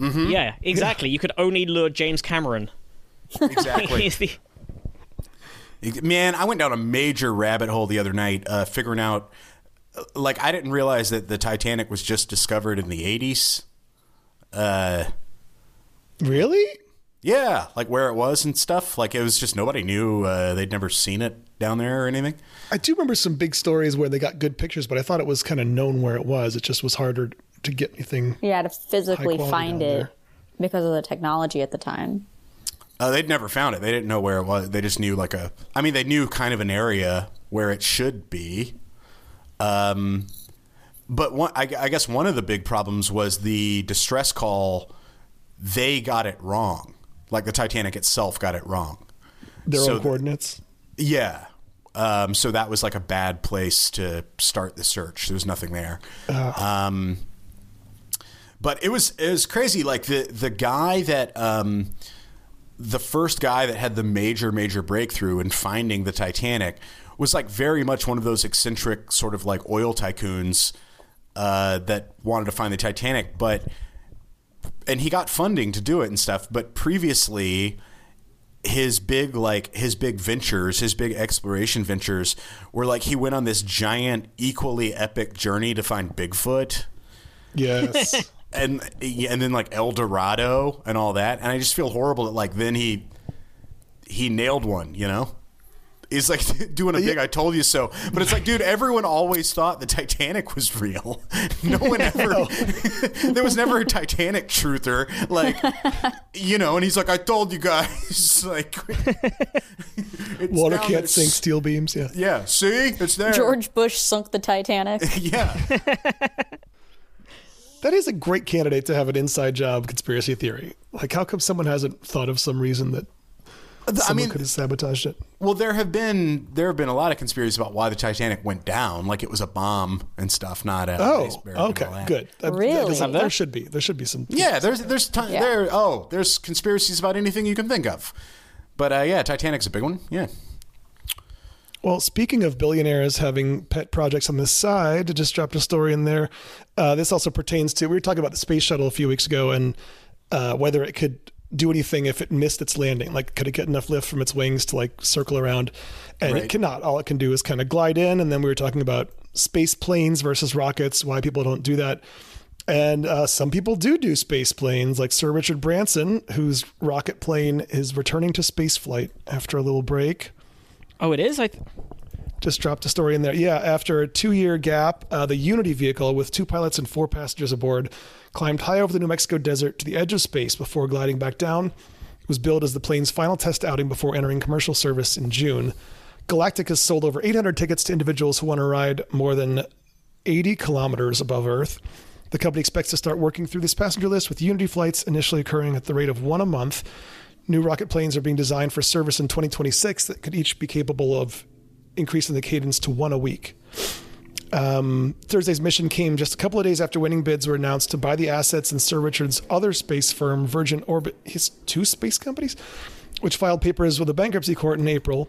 Yeah, exactly. You could only lure James Cameron. exactly. He's the- Man, I went down a major rabbit hole the other night, uh, figuring out. uh, Like, I didn't realize that the Titanic was just discovered in the '80s. Uh, Really? yeah, like where it was and stuff. Like, it was just nobody knew. Uh, they'd never seen it down there or anything. I do remember some big stories where they got good pictures, but I thought it was kind of known where it was. It just was harder to get anything. You had to physically find it there. because of the technology at the time. Uh, they'd never found it. They didn't know where it was. They just knew like a. I mean, they knew kind of an area where it should be. Um, but one, I, I guess one of the big problems was the distress call. They got it wrong. Like the Titanic itself got it wrong. Their So own th- coordinates. Yeah. Um, so that was like a bad place to start the search. There was nothing there. Um, but it was it was crazy. Like the the guy that um, the first guy that had the major major breakthrough in finding the Titanic was like very much one of those eccentric sort of like oil tycoons uh, that wanted to find the Titanic, but and he got funding to do it and stuff. But previously, his big like his big ventures, his big exploration ventures were like he went on this giant, equally epic journey to find Bigfoot Yes. And and then like El Dorado and all that. And I just feel horrible that like then he he nailed one, you know. He's like doing a big "I told you so," but it's like, dude, everyone always thought the Titanic was real. No one ever. there was never a Titanic truther, like, you know. And he's like, "I told you guys." like, it's Water can't there. sink steel beams. Yeah. Yeah, see, it's there. George Bush sunk the Titanic. Yeah, That is a great candidate to have an inside job conspiracy theory. Like, how come someone hasn't thought of some reason that I someone mean, could have sabotaged it? Well, there have been there have been a lot of conspiracies about why the Titanic went down, like it was a bomb and stuff, not a Oh, iceberg and all okay, good. That- that Really? doesn't- there? there should be. There should be some. Yeah, there's there's ton, Yeah. there. Oh, there's conspiracies about anything you can think of, but uh, yeah, Titanic's a big one. Yeah, Well, speaking of billionaires having pet projects on the side, I just dropped a story in there. Uh, this also pertains to we were talking about the space shuttle a few weeks ago and uh, whether it could do anything if it missed its landing. Like, could it get enough lift from its wings to like circle around? And Right. it cannot. All it can do is kind of glide in. And then we were talking about space planes versus rockets, why people don't do that. And uh, some people do do space planes, like Sir Richard Branson, whose rocket plane is returning to space flight after a little break Oh, it is. I th- just dropped a story in there. Yeah, after a two year gap, uh, the Unity vehicle with two pilots and four passengers aboard climbed high over the New Mexico desert to the edge of space before gliding back down. It was billed as the plane's final test outing before entering commercial service in June. Galactic has sold over 800 tickets to individuals who want to ride more than 80 kilometers above Earth. The company expects to start working through this passenger list with Unity flights initially occurring at the rate of one a month. New rocket planes are being designed for service in 2026 that could each be capable of increasing the cadence to one a week. Um, Thursday's mission came just a couple of days after winning bids were announced to buy the assets in Sir Richard's other space firm, Virgin Orbit, his two space companies, which filed papers with the bankruptcy court in April.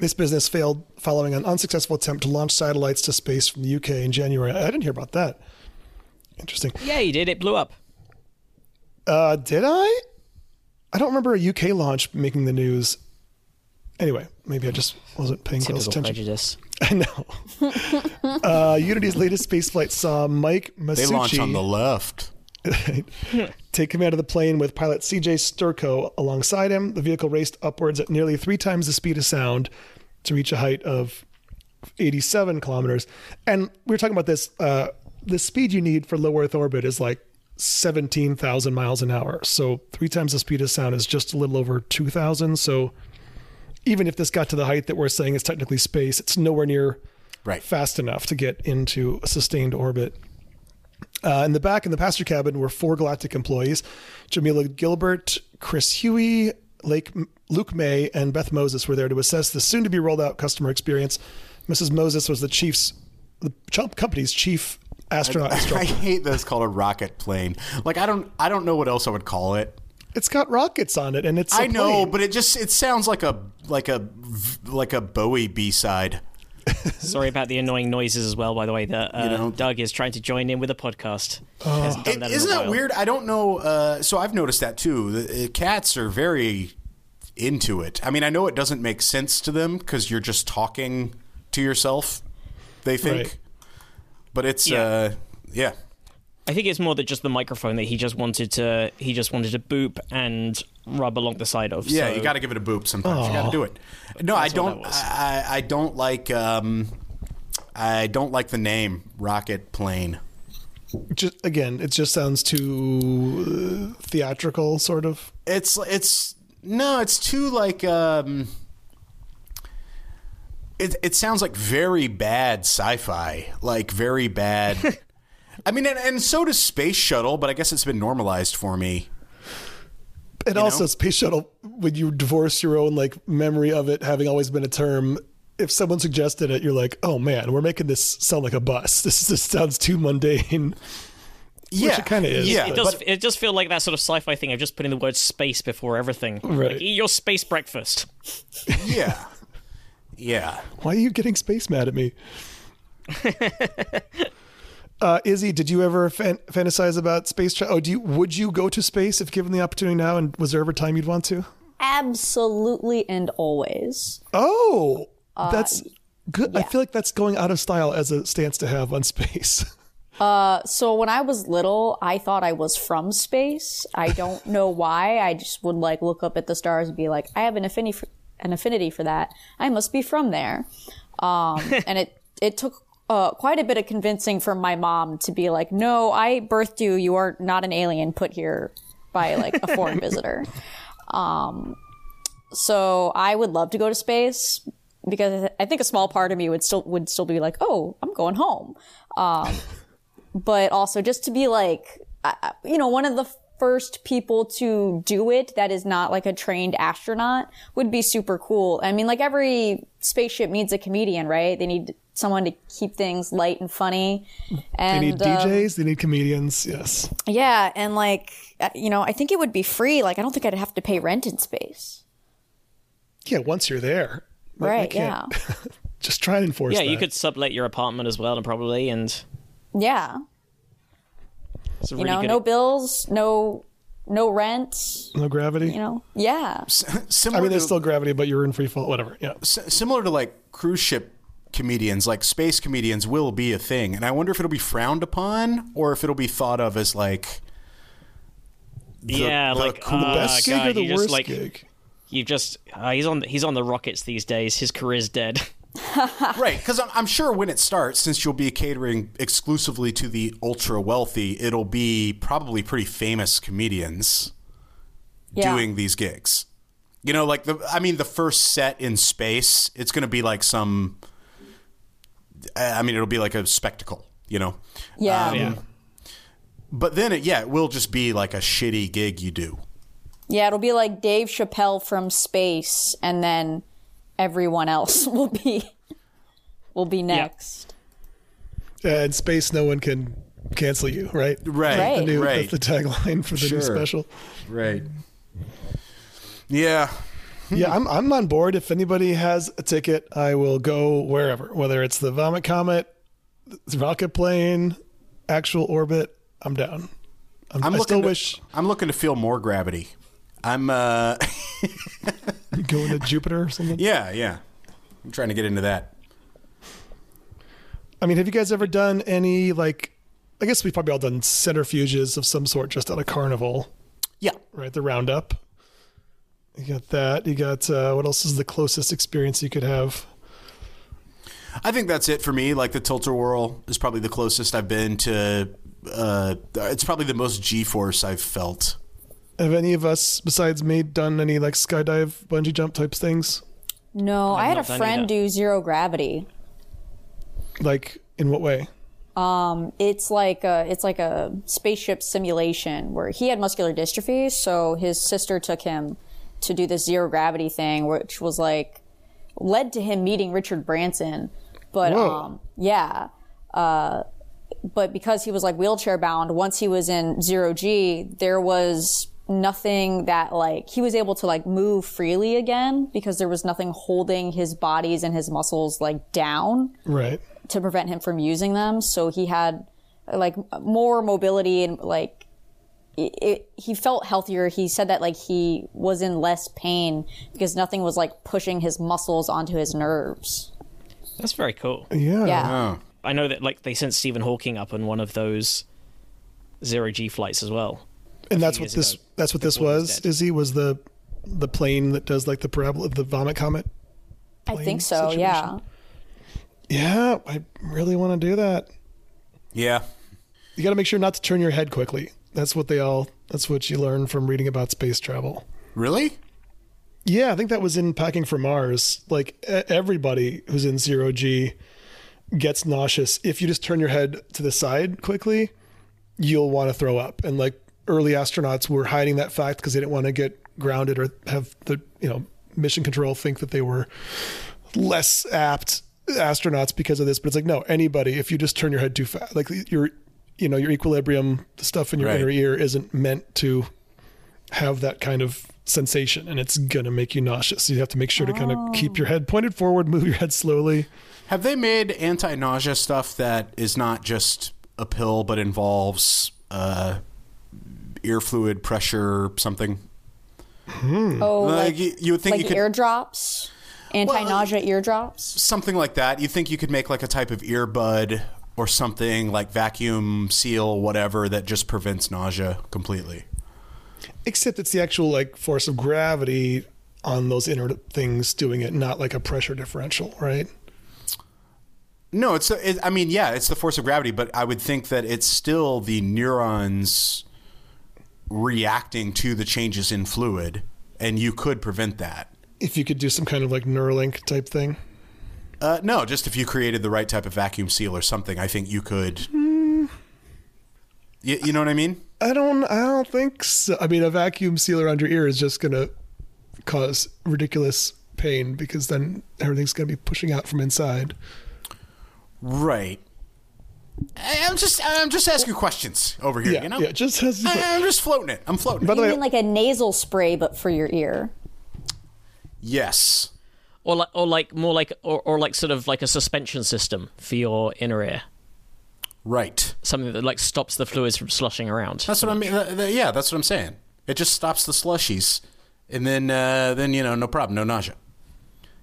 This business failed following an unsuccessful attempt to launch satellites to space from the UK in January. I didn't hear about that. Interesting. yeah, you did. It blew up. Uh, did I? I don't remember a UK launch making the news. Anyway, maybe I just wasn't paying close Typical attention. prejudice. I know. uh, Unity's latest spaceflight saw Mike Masucci they launch on the left. take command of the plane with pilot CJ Sturckow alongside him. The vehicle raced upwards at nearly three times the speed of sound to reach a height of 87 kilometers. And we were talking about this. Uh, the speed you need for low Earth orbit is like 17,000 miles an hour. So three times the speed of sound is just a little over 2,000. So even if this got to the height that we're saying is technically space, it's nowhere near Right. fast enough to get into a sustained orbit. Uh, in the back, in the passenger cabin, were four Galactic employees Jamila Gilbert, Chris Huie, Lake, Luke May, and Beth Moses were there to assess the soon to be rolled out customer experience. Mrs. Moses was the chief's, the company's chief astronaut I instructor. hate that it's called a rocket plane. Like I don't I don't know what else I would call it. It's got rockets on it, and it's. I I know, but it just it sounds like a like a like a Bowie B side. Sorry about the annoying noises as well. By the way, that uh, You know- Doug is trying to join in with a podcast. Hasn't It, that in a isn't that weird? I don't know. Uh, so I've noticed that too. The, uh, cats are very into it. I mean, I know it doesn't make sense to them because you're just talking to yourself. They think, Right. But it's Yeah. uh, yeah. I think it's more that just the microphone that he just wanted to he just wanted to boop and rub along the side of. Yeah, so- you got to give it a boop sometimes. You got to do it. No, I That's what don't. I, I don't like. Um, I don't like the name rocket plane. just again, it just sounds too uh, theatrical, sort of. It's it's No, it's too like um it it sounds like very bad sci-fi, like very bad. I mean, and, and so does Space Shuttle, but I guess it's been normalized for me. And also, know? space shuttle. When you divorce your own like memory of it having always been a term, if someone suggested it, you're like, "Oh man, we're making this sound like a bus. This just sounds too mundane." Yeah, it kinda is, Yeah, It does. it does feel like that sort of sci-fi thing of just putting the word space before everything. Right. Like, eat your space breakfast. yeah, yeah. Why are you getting space mad at me? uh, Izzy, did you ever fan- fantasize about space travel? Oh, do you? Would you go to space if given the opportunity now? And was there ever a time you'd want to? Absolutely and always. Oh, that's good. I feel like that's going out of style as a stance to have on space. Uh, so when I was little, I thought I was from space. I don't know why. I just would like look up at the stars and be like, I have an affinity for, an affinity for that. I must be from there. Um, and it it took uh, quite a bit of convincing from my mom to be like, no, I birthed you. You are not an alien put here by like a foreign visitor. Um, so I would love to go to space because I think a small part of me would still would still be like, oh, I'm going home. Um, but also just to be like, you know, one of the first people to do it that is not like a trained astronaut would be super cool. I mean, like every spaceship needs a comedian, right? They need someone to keep things light and funny. They And need um, DJs. They need comedians. Yes. yeah, and like uh, you know, I think it would be free. Like I don't think I'd have to pay rent in space. Yeah. Once you're there, Like, Right, can't- Just try and enforce. Yeah, you could sublet your apartment as well, and probably and Yeah. It's You know, good. no bills, no no rent, No gravity. you know. Yeah. Similar I mean, there's to, still gravity, but you're in free fall. Whatever. Yeah. s- similar to like cruise ship comedians, like space comedians will be a thing, and I wonder if it'll be frowned upon or if it'll be thought of as like the- yeah, the like cool- uh, Best gig God, or the you just, worst like, gig? You just uh, he's on he's on the rockets these days. His career's dead. Right, because I'm, I'm sure when it starts, since you'll be catering exclusively to the ultra wealthy, it'll be probably pretty famous comedians Yeah. doing these gigs. You know, like the I mean, the first set in space, it's going to be like some. I mean, it'll be like a spectacle. You know, Yeah. Um, yeah. but then it yeah, it will just be like a shitty gig you do. Yeah, it'll be like Dave Chappelle from space and then everyone else will be will be next. Uh, in space, no one can cancel you. Right. Right, Right. The new, right, That's the tagline for the new special. right. Yeah, Yeah, I'm I'm on board. If anybody has a ticket, I will go wherever. Whether it's the Vomit Comet, the rocket plane, actual orbit, I'm down. I'm, I'm I still to, wish I'm looking to feel more gravity. I'm uh, going to Jupiter or something. yeah, yeah. I'm trying to get into that. I mean, have you guys ever done any like? I guess we've probably all done centrifuges of some sort just at a carnival, Yeah. right? The roundup. You got that. You got uh, what else is the closest experience you could have? I think that's it for me. Like the Tilt-A-Whirl is probably the closest I've been to. Uh, it's probably the most G-force I've felt. Have any of us, besides me, done any like skydive, bungee jump types things? No, I had a friend either. do zero gravity. Like in what way? It's like a it's like a spaceship simulation where he had muscular dystrophy, so his sister took him to do this zero gravity thing, which was like led to him meeting Richard Branson. But Whoa. um, yeah, uh, but because he was like wheelchair bound, once he was in zero G, there was nothing that like he was able to like move freely again because there was nothing holding his bodies and his muscles like down Right. to prevent him from using them. So he had like more mobility and like it, it, he felt healthier. He said that like he was in less pain because nothing was like pushing his muscles onto his nerves. That's very cool. Yeah. Yeah. Oh, I know that like they sent Stephen Hawking up on one of those zero G flights as well. And that's what this ago, that's what this he was was. dead. Izzy was the the plane that does like the parabola the vomit comet. I think so. situation. Yeah. Yeah, I really want to do that. yeah. You got to make sure not to turn your head quickly. That's what they all. That's what you learn from reading about space travel. Really? Yeah, I think that was in Packing for Mars. Like everybody who's in zero G gets nauseous. If you just turn your head to the side quickly, you'll want to throw up. And like early astronauts were hiding that fact because they didn't want to get grounded or have the you know mission control think that they were less apt astronauts because of this. But it's like no, anybody if you just turn your head too fast, like your you know your equilibrium, the stuff in your Right. inner ear isn't meant to have that kind of sensation and it's gonna make you nauseous. So you have to make sure to kind of keep your head pointed forward, move your head slowly. Have they made anti-nausea stuff that is not just a pill but involves uh, ear fluid pressure something? Hmm. Oh, Like, like, you, you would think like you could eardrops, anti-nausea eardrops. something like that. You think you could make like a type of earbud or something like vacuum seal, whatever that just prevents nausea completely. Except it's the actual like force of gravity on those inner things doing it, not like a pressure differential, right? No, it's it, I mean, yeah, it's the force of gravity, but I would think that it's still the neurons reacting to the changes in fluid, and you could prevent that. If you could do some kind of like Neuralink type thing. Uh, no, just if you created the right type of vacuum seal or something, I think you could. You, you know what I mean? I don't I don't think so. I mean a vacuum seal around your ear is just gonna cause ridiculous pain because then everything's gonna be pushing out from inside. Right. I- I'm just I'm just asking questions over here. Yeah, you know, yeah, just has I, I'm just floating it. I'm floating. By it. the You way, mean like a nasal spray, but for your ear? Yes. or like, or like more like, or, or like sort of like a suspension system for your inner ear, Right. something that like stops the fluids from sloshing around. That's what I mean. Th- yeah, that's what I'm saying. It just stops the slushies, and then uh, then you know, no problem, no nausea.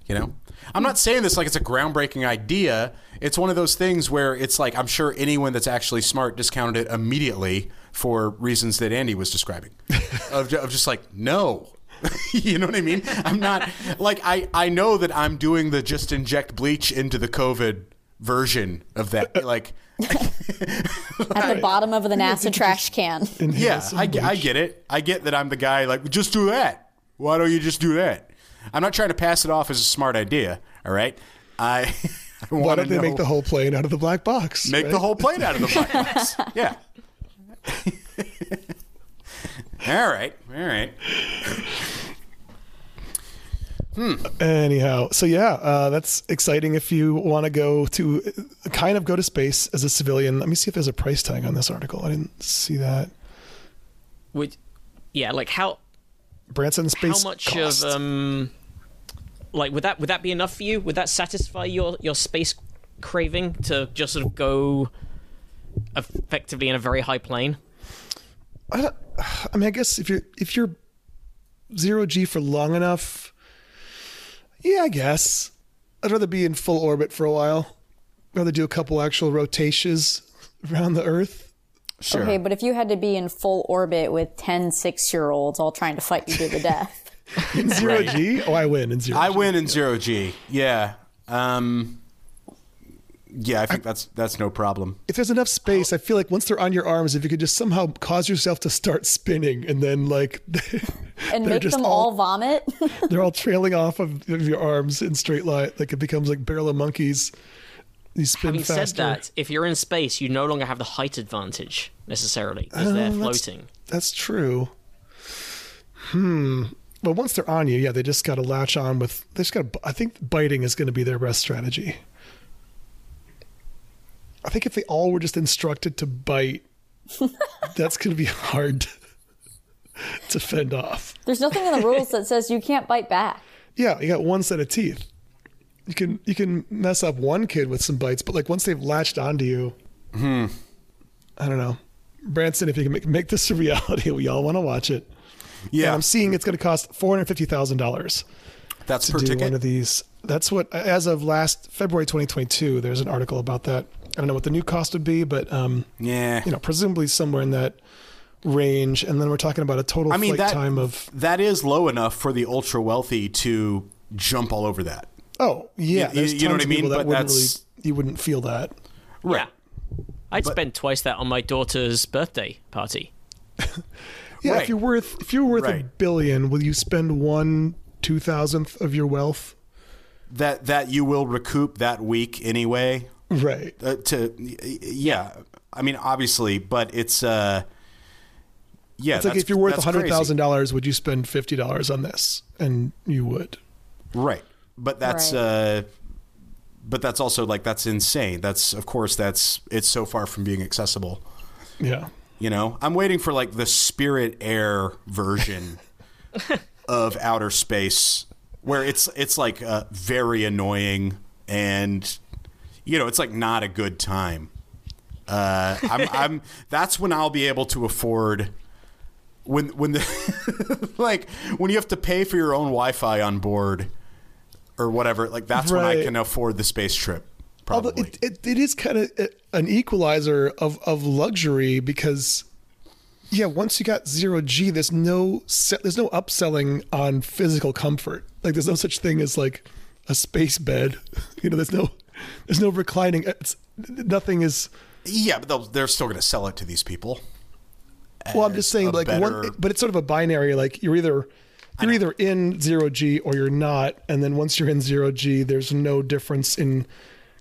You know, I'm not saying this like it's a groundbreaking idea. It's one of those things where it's like I'm sure anyone that's actually smart discounted it immediately for reasons that Andy was describing, of, ju- of just like no. you know what I mean? I'm not like I I know that I'm doing the just inject bleach into the COVID version of that. Like At the bottom of the NASA trash can. Yeah, I, ge- I get it. I get that I'm the guy, like, just do that. Why don't you just do that? I'm not trying to pass it off as a smart idea, all right? I, I why don't to they make the whole plane out of the black box? make right? the whole plane out of the black box. Yeah. all right, all right. Hmm. Anyhow, so yeah, uh, that's exciting. If you want to go to kind of go to space as a civilian, let me see if there's a price tag on this article. I didn't see that. Would, yeah, like how Branson space. how much cost. of um, like would that would that be enough for you? Would that satisfy your your space craving to just sort of go effectively in a very high plane? I, I mean, I guess if you're if you're zero g for long enough, yeah, I guess I'd rather be in full orbit for a while. rather do a couple actual rotations around the Earth. Sure. Okay, but if you had to be in full orbit with 10 six year olds all trying to fight you to the death, In zero g, oh, I win in zero. I G. win in zero G. Yeah. Um, yeah, I think that's that's no problem. If there's enough space, I feel like once they're on your arms, if you could just somehow cause yourself to start spinning, and then like and They're make just them all- all vomit, they're all trailing off of your arms in straight line, like it becomes like barrel of monkeys. You spin Having faster. said that, if you're in space, you no longer have the height advantage necessarily because they're Oh, that's- floating. That's true. Hmm. But once they're on you, yeah, they just got to latch on with. They just got. to I think biting is going to be their best strategy. I think if they all were just instructed to bite, that's going to be hard to fend off. there's nothing in the rules that says you can't bite back. Yeah, you got one set of teeth. You can you can mess up one kid with some bites, but like once they've latched onto you, Hmm. I don't know. Branson, if you can make, make this a reality, we all want to watch it. Yeah, And I'm seeing it's going to cost four hundred fifty thousand dollars that's to per do ticket. one of these. That's what, as of last February 2022, there's an article about that. I don't know what the new cost would be, but um, yeah, you know, presumably somewhere in that range. And then we're talking about a total I mean flight that time of that is low enough for the ultra wealthy to jump all over that. Oh yeah, You- there's you know what I mean? that But wouldn't really that's- you wouldn't feel that. Yeah. I'd spend twice that on my daughter's birthday party. Yeah, Right. if you're worth if you're worth a billion, will you spend one two thousandth of your wealth. that that you will recoup that week anyway. Right. Uh, to yeah, I mean obviously, but it's uh, yeah. It's like if you're worth that's hundred crazy. thousand dollars, would you spend fifty dollars on this? And you would. right? But that's Right. uh, but that's also like that's insane. That's of course that's it's so far from being accessible. Yeah. You know, I'm waiting for like the Spirit Air version of outer space, where it's it's like uh, very annoying and you know it's like not a good time. Uh, I'm, I'm that's when I'll be able to afford when when the like when you have to pay for your own Wi-Fi on board or whatever. Like that's when I can afford the space trip. Although Probably. it, it, it is kind of eh, an equalizer of, of luxury because, yeah, once you got zero G, there's no there's no upselling on physical comfort. Like there's no such thing as like a space bed. You know, there's no there's no reclining. It's, nothing is. yeah, but they'll, they're still going to sell it to these people. Well, I'm just saying, like better- one, but it's sort of a binary. Like you're either you're either in zero G or you're not, and then once you're in zero G, there's no difference in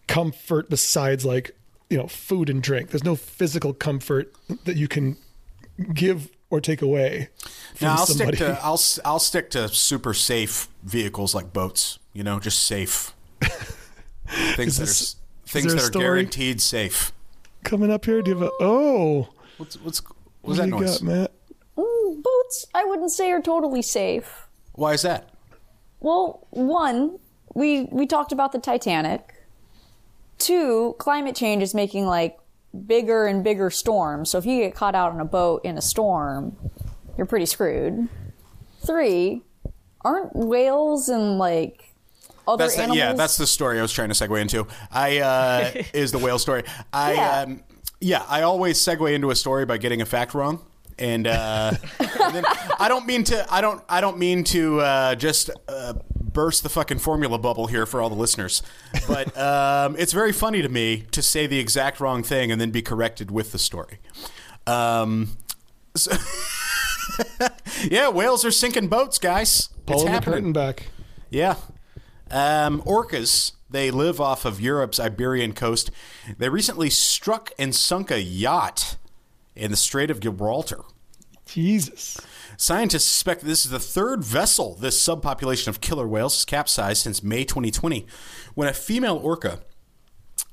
comfort besides like you know food and drink. There's no physical comfort that you can give or take away. From Now I'll somebody. stick to I'll I'll stick to super safe vehicles like boats. You know, just safe things that are things that are guaranteed safe. coming up here. Do you have a oh? What's what's what's do that you noise? got, Matt? Mm, boats, I wouldn't say are totally safe. Why is that? Well, one, we we talked about the Titanic. Two, climate change is making like bigger and bigger storms. So if you get caught out on a boat in a storm, you're pretty screwed. Three, aren't whales and like other That's the, animals? yeah, that's the story I was trying to segue into. I uh, is the whale story. I Yeah. um, yeah, I always segue into a story by getting a fact wrong. And, uh, and then I don't mean to. I don't. I don't mean to uh, just uh, burst the fucking formula bubble here for all the listeners. But um, it's very funny to me to say the exact wrong thing and then be corrected with the story. Um, so yeah, whales are sinking boats, guys. it's Pulling the happening. curtain back. Yeah. Um, orcas, they live off of Europe's Iberian coast. They recently struck and sunk a yacht in the Strait of Gibraltar. Jesus. Scientists suspect that this is the third vessel this subpopulation of killer whales has capsized since May 2020, when a female orca,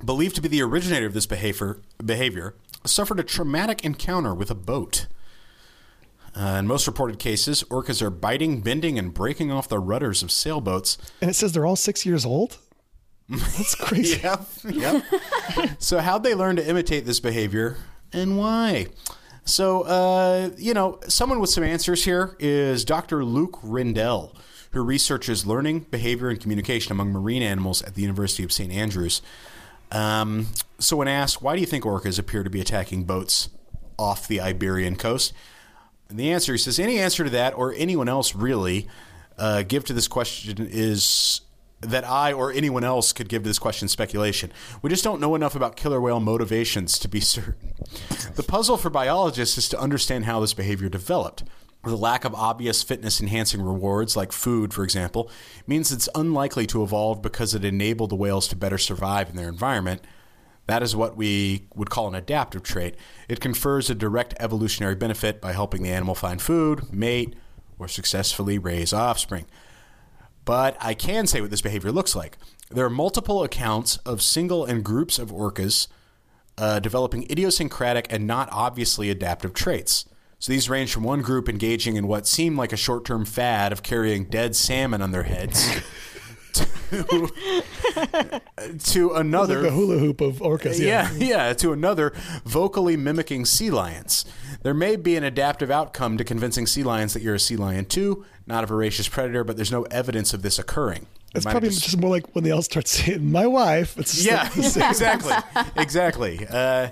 believed to be the originator of this behavior, behavior suffered a traumatic encounter with a boat. Uh, in most reported cases, orcas are biting, bending, and breaking off the rudders of sailboats And it says they're all six years old. That's crazy. Yep. Yep. so, how'd they learn to imitate this behavior and why? So, uh, you know, someone with some answers here is Dr. Luke Rendell, who researches learning, behavior, and communication among marine animals at the University of St. Andrews. Um, so, when asked, why do you think orcas appear to be attacking boats off the Iberian coast? And the answer, he says, any answer to that or anyone else really uh, give to this question is that I or anyone else could give to this question speculation. We just don't know enough about killer whale motivations to be certain. The puzzle for biologists is to understand how this behavior developed. The lack of obvious fitness enhancing rewards, like food, for example, means it's unlikely to evolve because it enabled the whales to better survive in their environment. That is what we would call an adaptive trait. It confers a direct evolutionary benefit by helping the animal find food, mate, or successfully raise offspring. But I can say what this behavior looks like. There are multiple accounts of single and groups of orcas uh, developing idiosyncratic and not obviously adaptive traits. So these range from one group engaging in what seemed like a short term fad of carrying dead salmon on their heads to, to another. Like a hula hoop of orcas. Yeah, yeah, to another vocally mimicking sea lions. There may be an adaptive outcome to convincing sea lions that you're a sea lion too, not a voracious predator, but there's no evidence of this occurring. It's It might have probably just- just more like when they all start saying "my wife." Yeah, like exactly, exactly. Uh,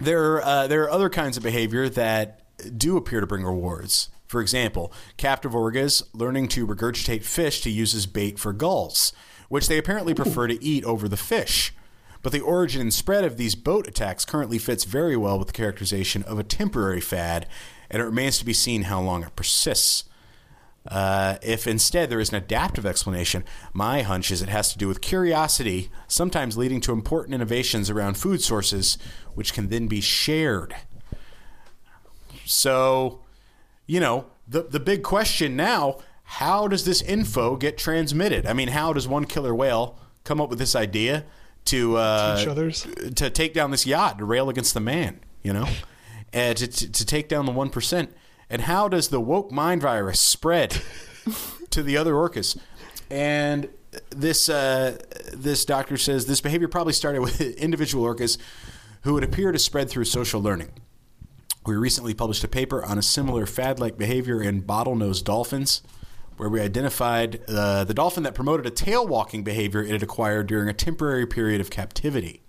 there, are, uh, there are other kinds of behavior that do appear to bring rewards. For example, captive orcas learning to regurgitate fish to use as bait for gulls, which they apparently prefer to eat over the fish. But the origin and spread of these boat attacks currently fits very well with the characterization of a temporary fad, and it remains to be seen how long it persists. Uh, if instead there is an adaptive explanation, my hunch is it has to do with curiosity, sometimes leading to important innovations around food sources, which can then be shared. So, you know, the the big question now: How does this info get transmitted? I mean, how does one killer whale come up with this idea to uh, Teach others? to take down this yacht to rail against the man? You know, and to, to, to take down the one percent. And how does the woke mind virus spread to the other orcas? And this uh, this doctor says this behavior probably started with individual orcas who would appear to spread through social learning. We recently published a paper on a similar fad like behavior in bottlenose dolphins, where we identified uh, the dolphin that promoted a tail walking behavior it had acquired during a temporary period of captivity.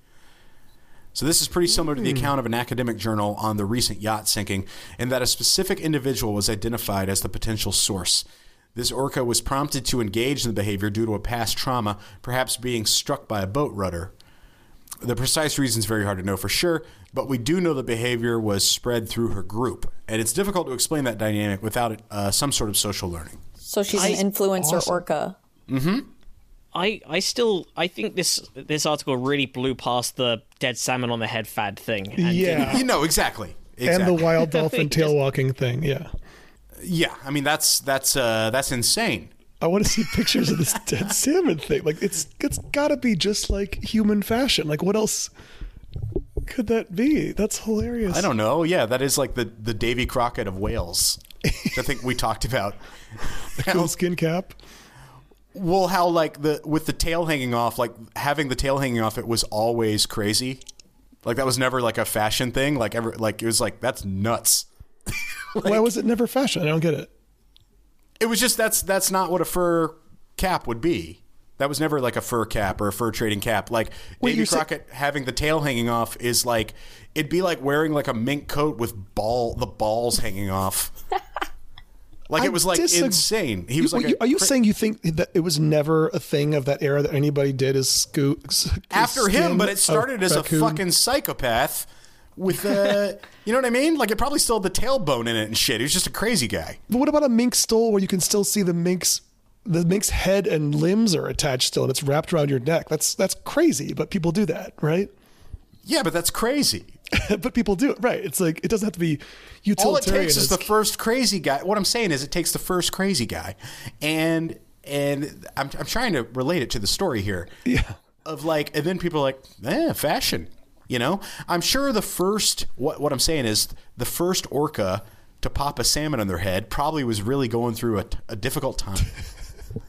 So, this is pretty similar to the account of an academic journal on the recent yacht sinking, in that a specific individual was identified as the potential source. This orca was prompted to engage in the behavior due to a past trauma, perhaps being struck by a boat rudder. The precise reason is very hard to know for sure, but we do know the behavior was spread through her group, and it's difficult to explain that dynamic without uh, some sort of social learning. So she's an influencer orca. Mm-hmm. I, I still I think this this article really blew past the dead salmon on the head fad thing. And Yeah. You know exactly. And the wild dolphin tail walking thing. Yeah. yeah, I mean that's that's uh, that's insane. I want to see pictures of this dead salmon thing. Like it's it's got to be just like human fashion. Like what else could that be? That's hilarious. I don't know. Yeah, that is like the the Davy Crockett of whales. I think we talked about. The cool skin cap. Well, how like the with the tail hanging off, like having the tail hanging off, it was always crazy. Like that was never like a fashion thing. Like ever, like it was like that's nuts. Why was it never fashion? I don't get it. It was just that's that's not what a fur cap would be. That was never like a fur cap or a fur trading cap. Like Wait, Davy you're sa- Crockett having the tail hanging off is like it'd be like wearing like a mink coat with ball the balls hanging off. Like I it was like disag- insane. He was You- like, you- are you saying you think that it was never a thing of that era that anybody did as scoot after him, but it started as a fucking psychopath with a, you know what I mean? Like it probably still had the tailbone in it and shit. He was just a crazy guy. But what about a mink stole where you can still see the mink's the mink's head and limbs are attached still and it's wrapped around your neck? That's that's crazy, but people do that, right? Yeah, but that's crazy. but people do it, right? It's like it doesn't have to be utilitarian. All it takes is the first crazy guy. What I'm saying is, it takes the first crazy guy, and and I'm I'm trying to relate it to the story here. Yeah. Of like, and then people are like, eh, fashion. You know, I'm sure the first what what I'm saying is the first orca to pop a salmon on their head probably was really going through a, a difficult time.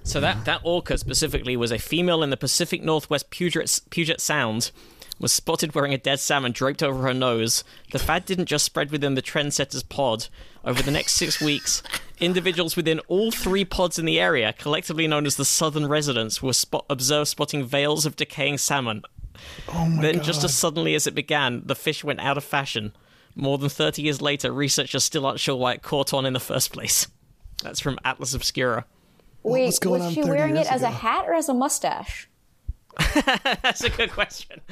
So that, that orca specifically was a female in the Pacific Northwest Puget, Puget Sound, was spotted wearing a dead salmon draped over her nose. The fad didn't just spread within the Trendsetters pod. Over the next six weeks, individuals within all three pods in the area, collectively known as the Southern Residents, were spot- observed spotting veils of decaying salmon. oh my Then, god. just as suddenly as it began, the fish went out of fashion. More than 30 years later, researchers still aren't sure why it caught on in the first place. That's from Atlas Obscura. Wait, was going was she 30 wearing it years as a hat or as a mustache? That's a good question.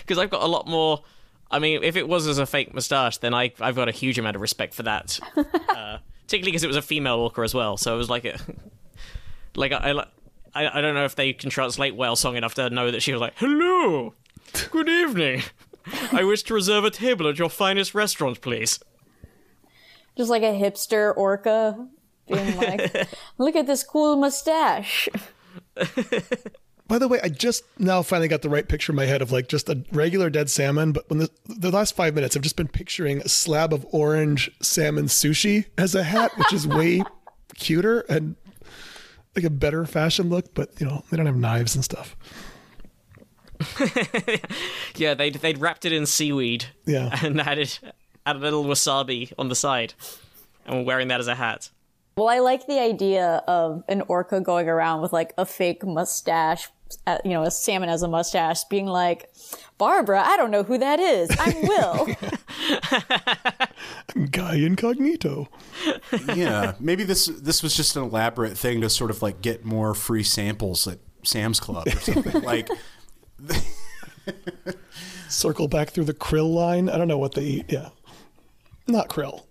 Because I've got a lot more. I mean, if it was as a fake moustache, then I, I've got a huge amount of respect for that. Uh, particularly because it was a female orca as well. So it was like a. Like, I, I, I don't know if they can translate whale song enough to know that she was like, Hello! Good evening! I wish to reserve a table at your finest restaurant, please. Just like a hipster orca being like, look at this cool mustache. By the way, I just now finally got the right picture in my head of like just a regular dead salmon. But when the, the last five minutes, I've just been picturing a slab of orange salmon sushi as a hat, which is way cuter and like a better fashion look. But you know, they don't have knives and stuff. Yeah, they'd, they'd wrapped it in seaweed Yeah. and added, added a little wasabi on the side and were wearing that as a hat. Well, I like the idea of an orca going around with like a fake mustache, uh, you know, a salmon as a mustache, being like, Barbara, I don't know who that is. I'm Will. Guy incognito. yeah, maybe this this was just an elaborate thing to sort of like get more free samples at Sam's Club or something. like, Circle back through the krill line. I don't know what they eat. Yeah. Not krill.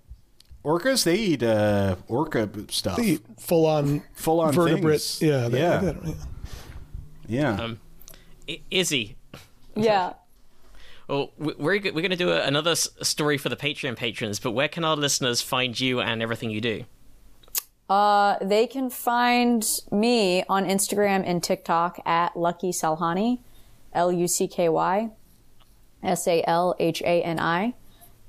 Orcas they eat uh, orca stuff. They eat full on Full on vertebrate. things. Yeah, they, Yeah. they don't- Yeah. Um, I- Izzy, Yeah. well, we- we're we're going to do a, another story for the Patreon patrons, but where can our listeners find you and everything you do? Uh, they can find me on Instagram and TikTok at Lucky Salhani, L U C K Y S A L H A N I.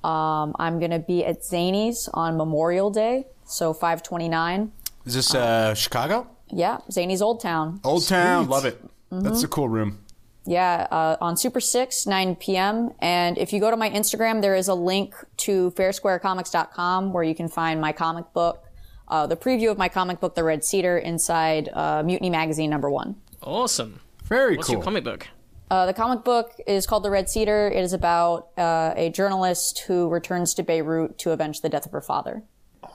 Um, I'm gonna be at Zanies on Memorial Day, so 529. Is this uh, Chicago? Yeah, Zanies Old Town. Old Town, love it. Mm-hmm. That's a cool room. Yeah, uh, on Super 6, 9 p.m. And if you go to my Instagram, there is a link to fairsquarecomics.com where you can find my comic book, uh, the preview of my comic book, The Red Cedar, inside uh, Mutiny Magazine number one. Awesome. Very What's cool. your comic book? Uh, the comic book is called The Red Cedar. It is about uh, a journalist who returns to Beirut to avenge the death of her father.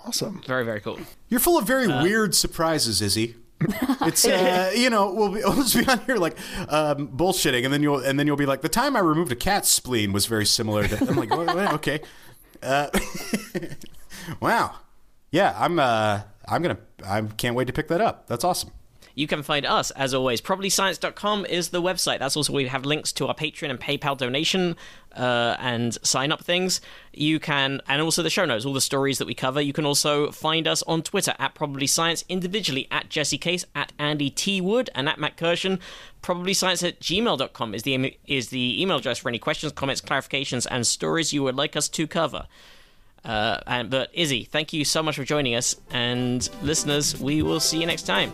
Awesome. Very very cool. You're full of very weird surprises, Izzy. It's uh, you know we'll, be, we'll just be on here like um, bullshitting, and then you'll and then you'll be like, the time I removed a cat's spleen was very similar. to I'm like, "What- what? okay, uh, wow, yeah, I'm uh, I'm gonna I can't wait to pick that up. That's awesome. You can find us, as always. Probablyscience.com is the website. That's also where we have links to our Patreon and PayPal donation uh, and sign up things. You can, and also the show notes, all the stories that we cover. You can also find us on Twitter at Probably Science, individually at Jesse Case, at Andy T. Wood, and at Matt Kirshen. Probablyscience at gmail.com is the, is the email address for any questions, comments, clarifications, and stories you would like us to cover. Uh, and but Izzy, thank you so much for joining us, and listeners, we will see you next time.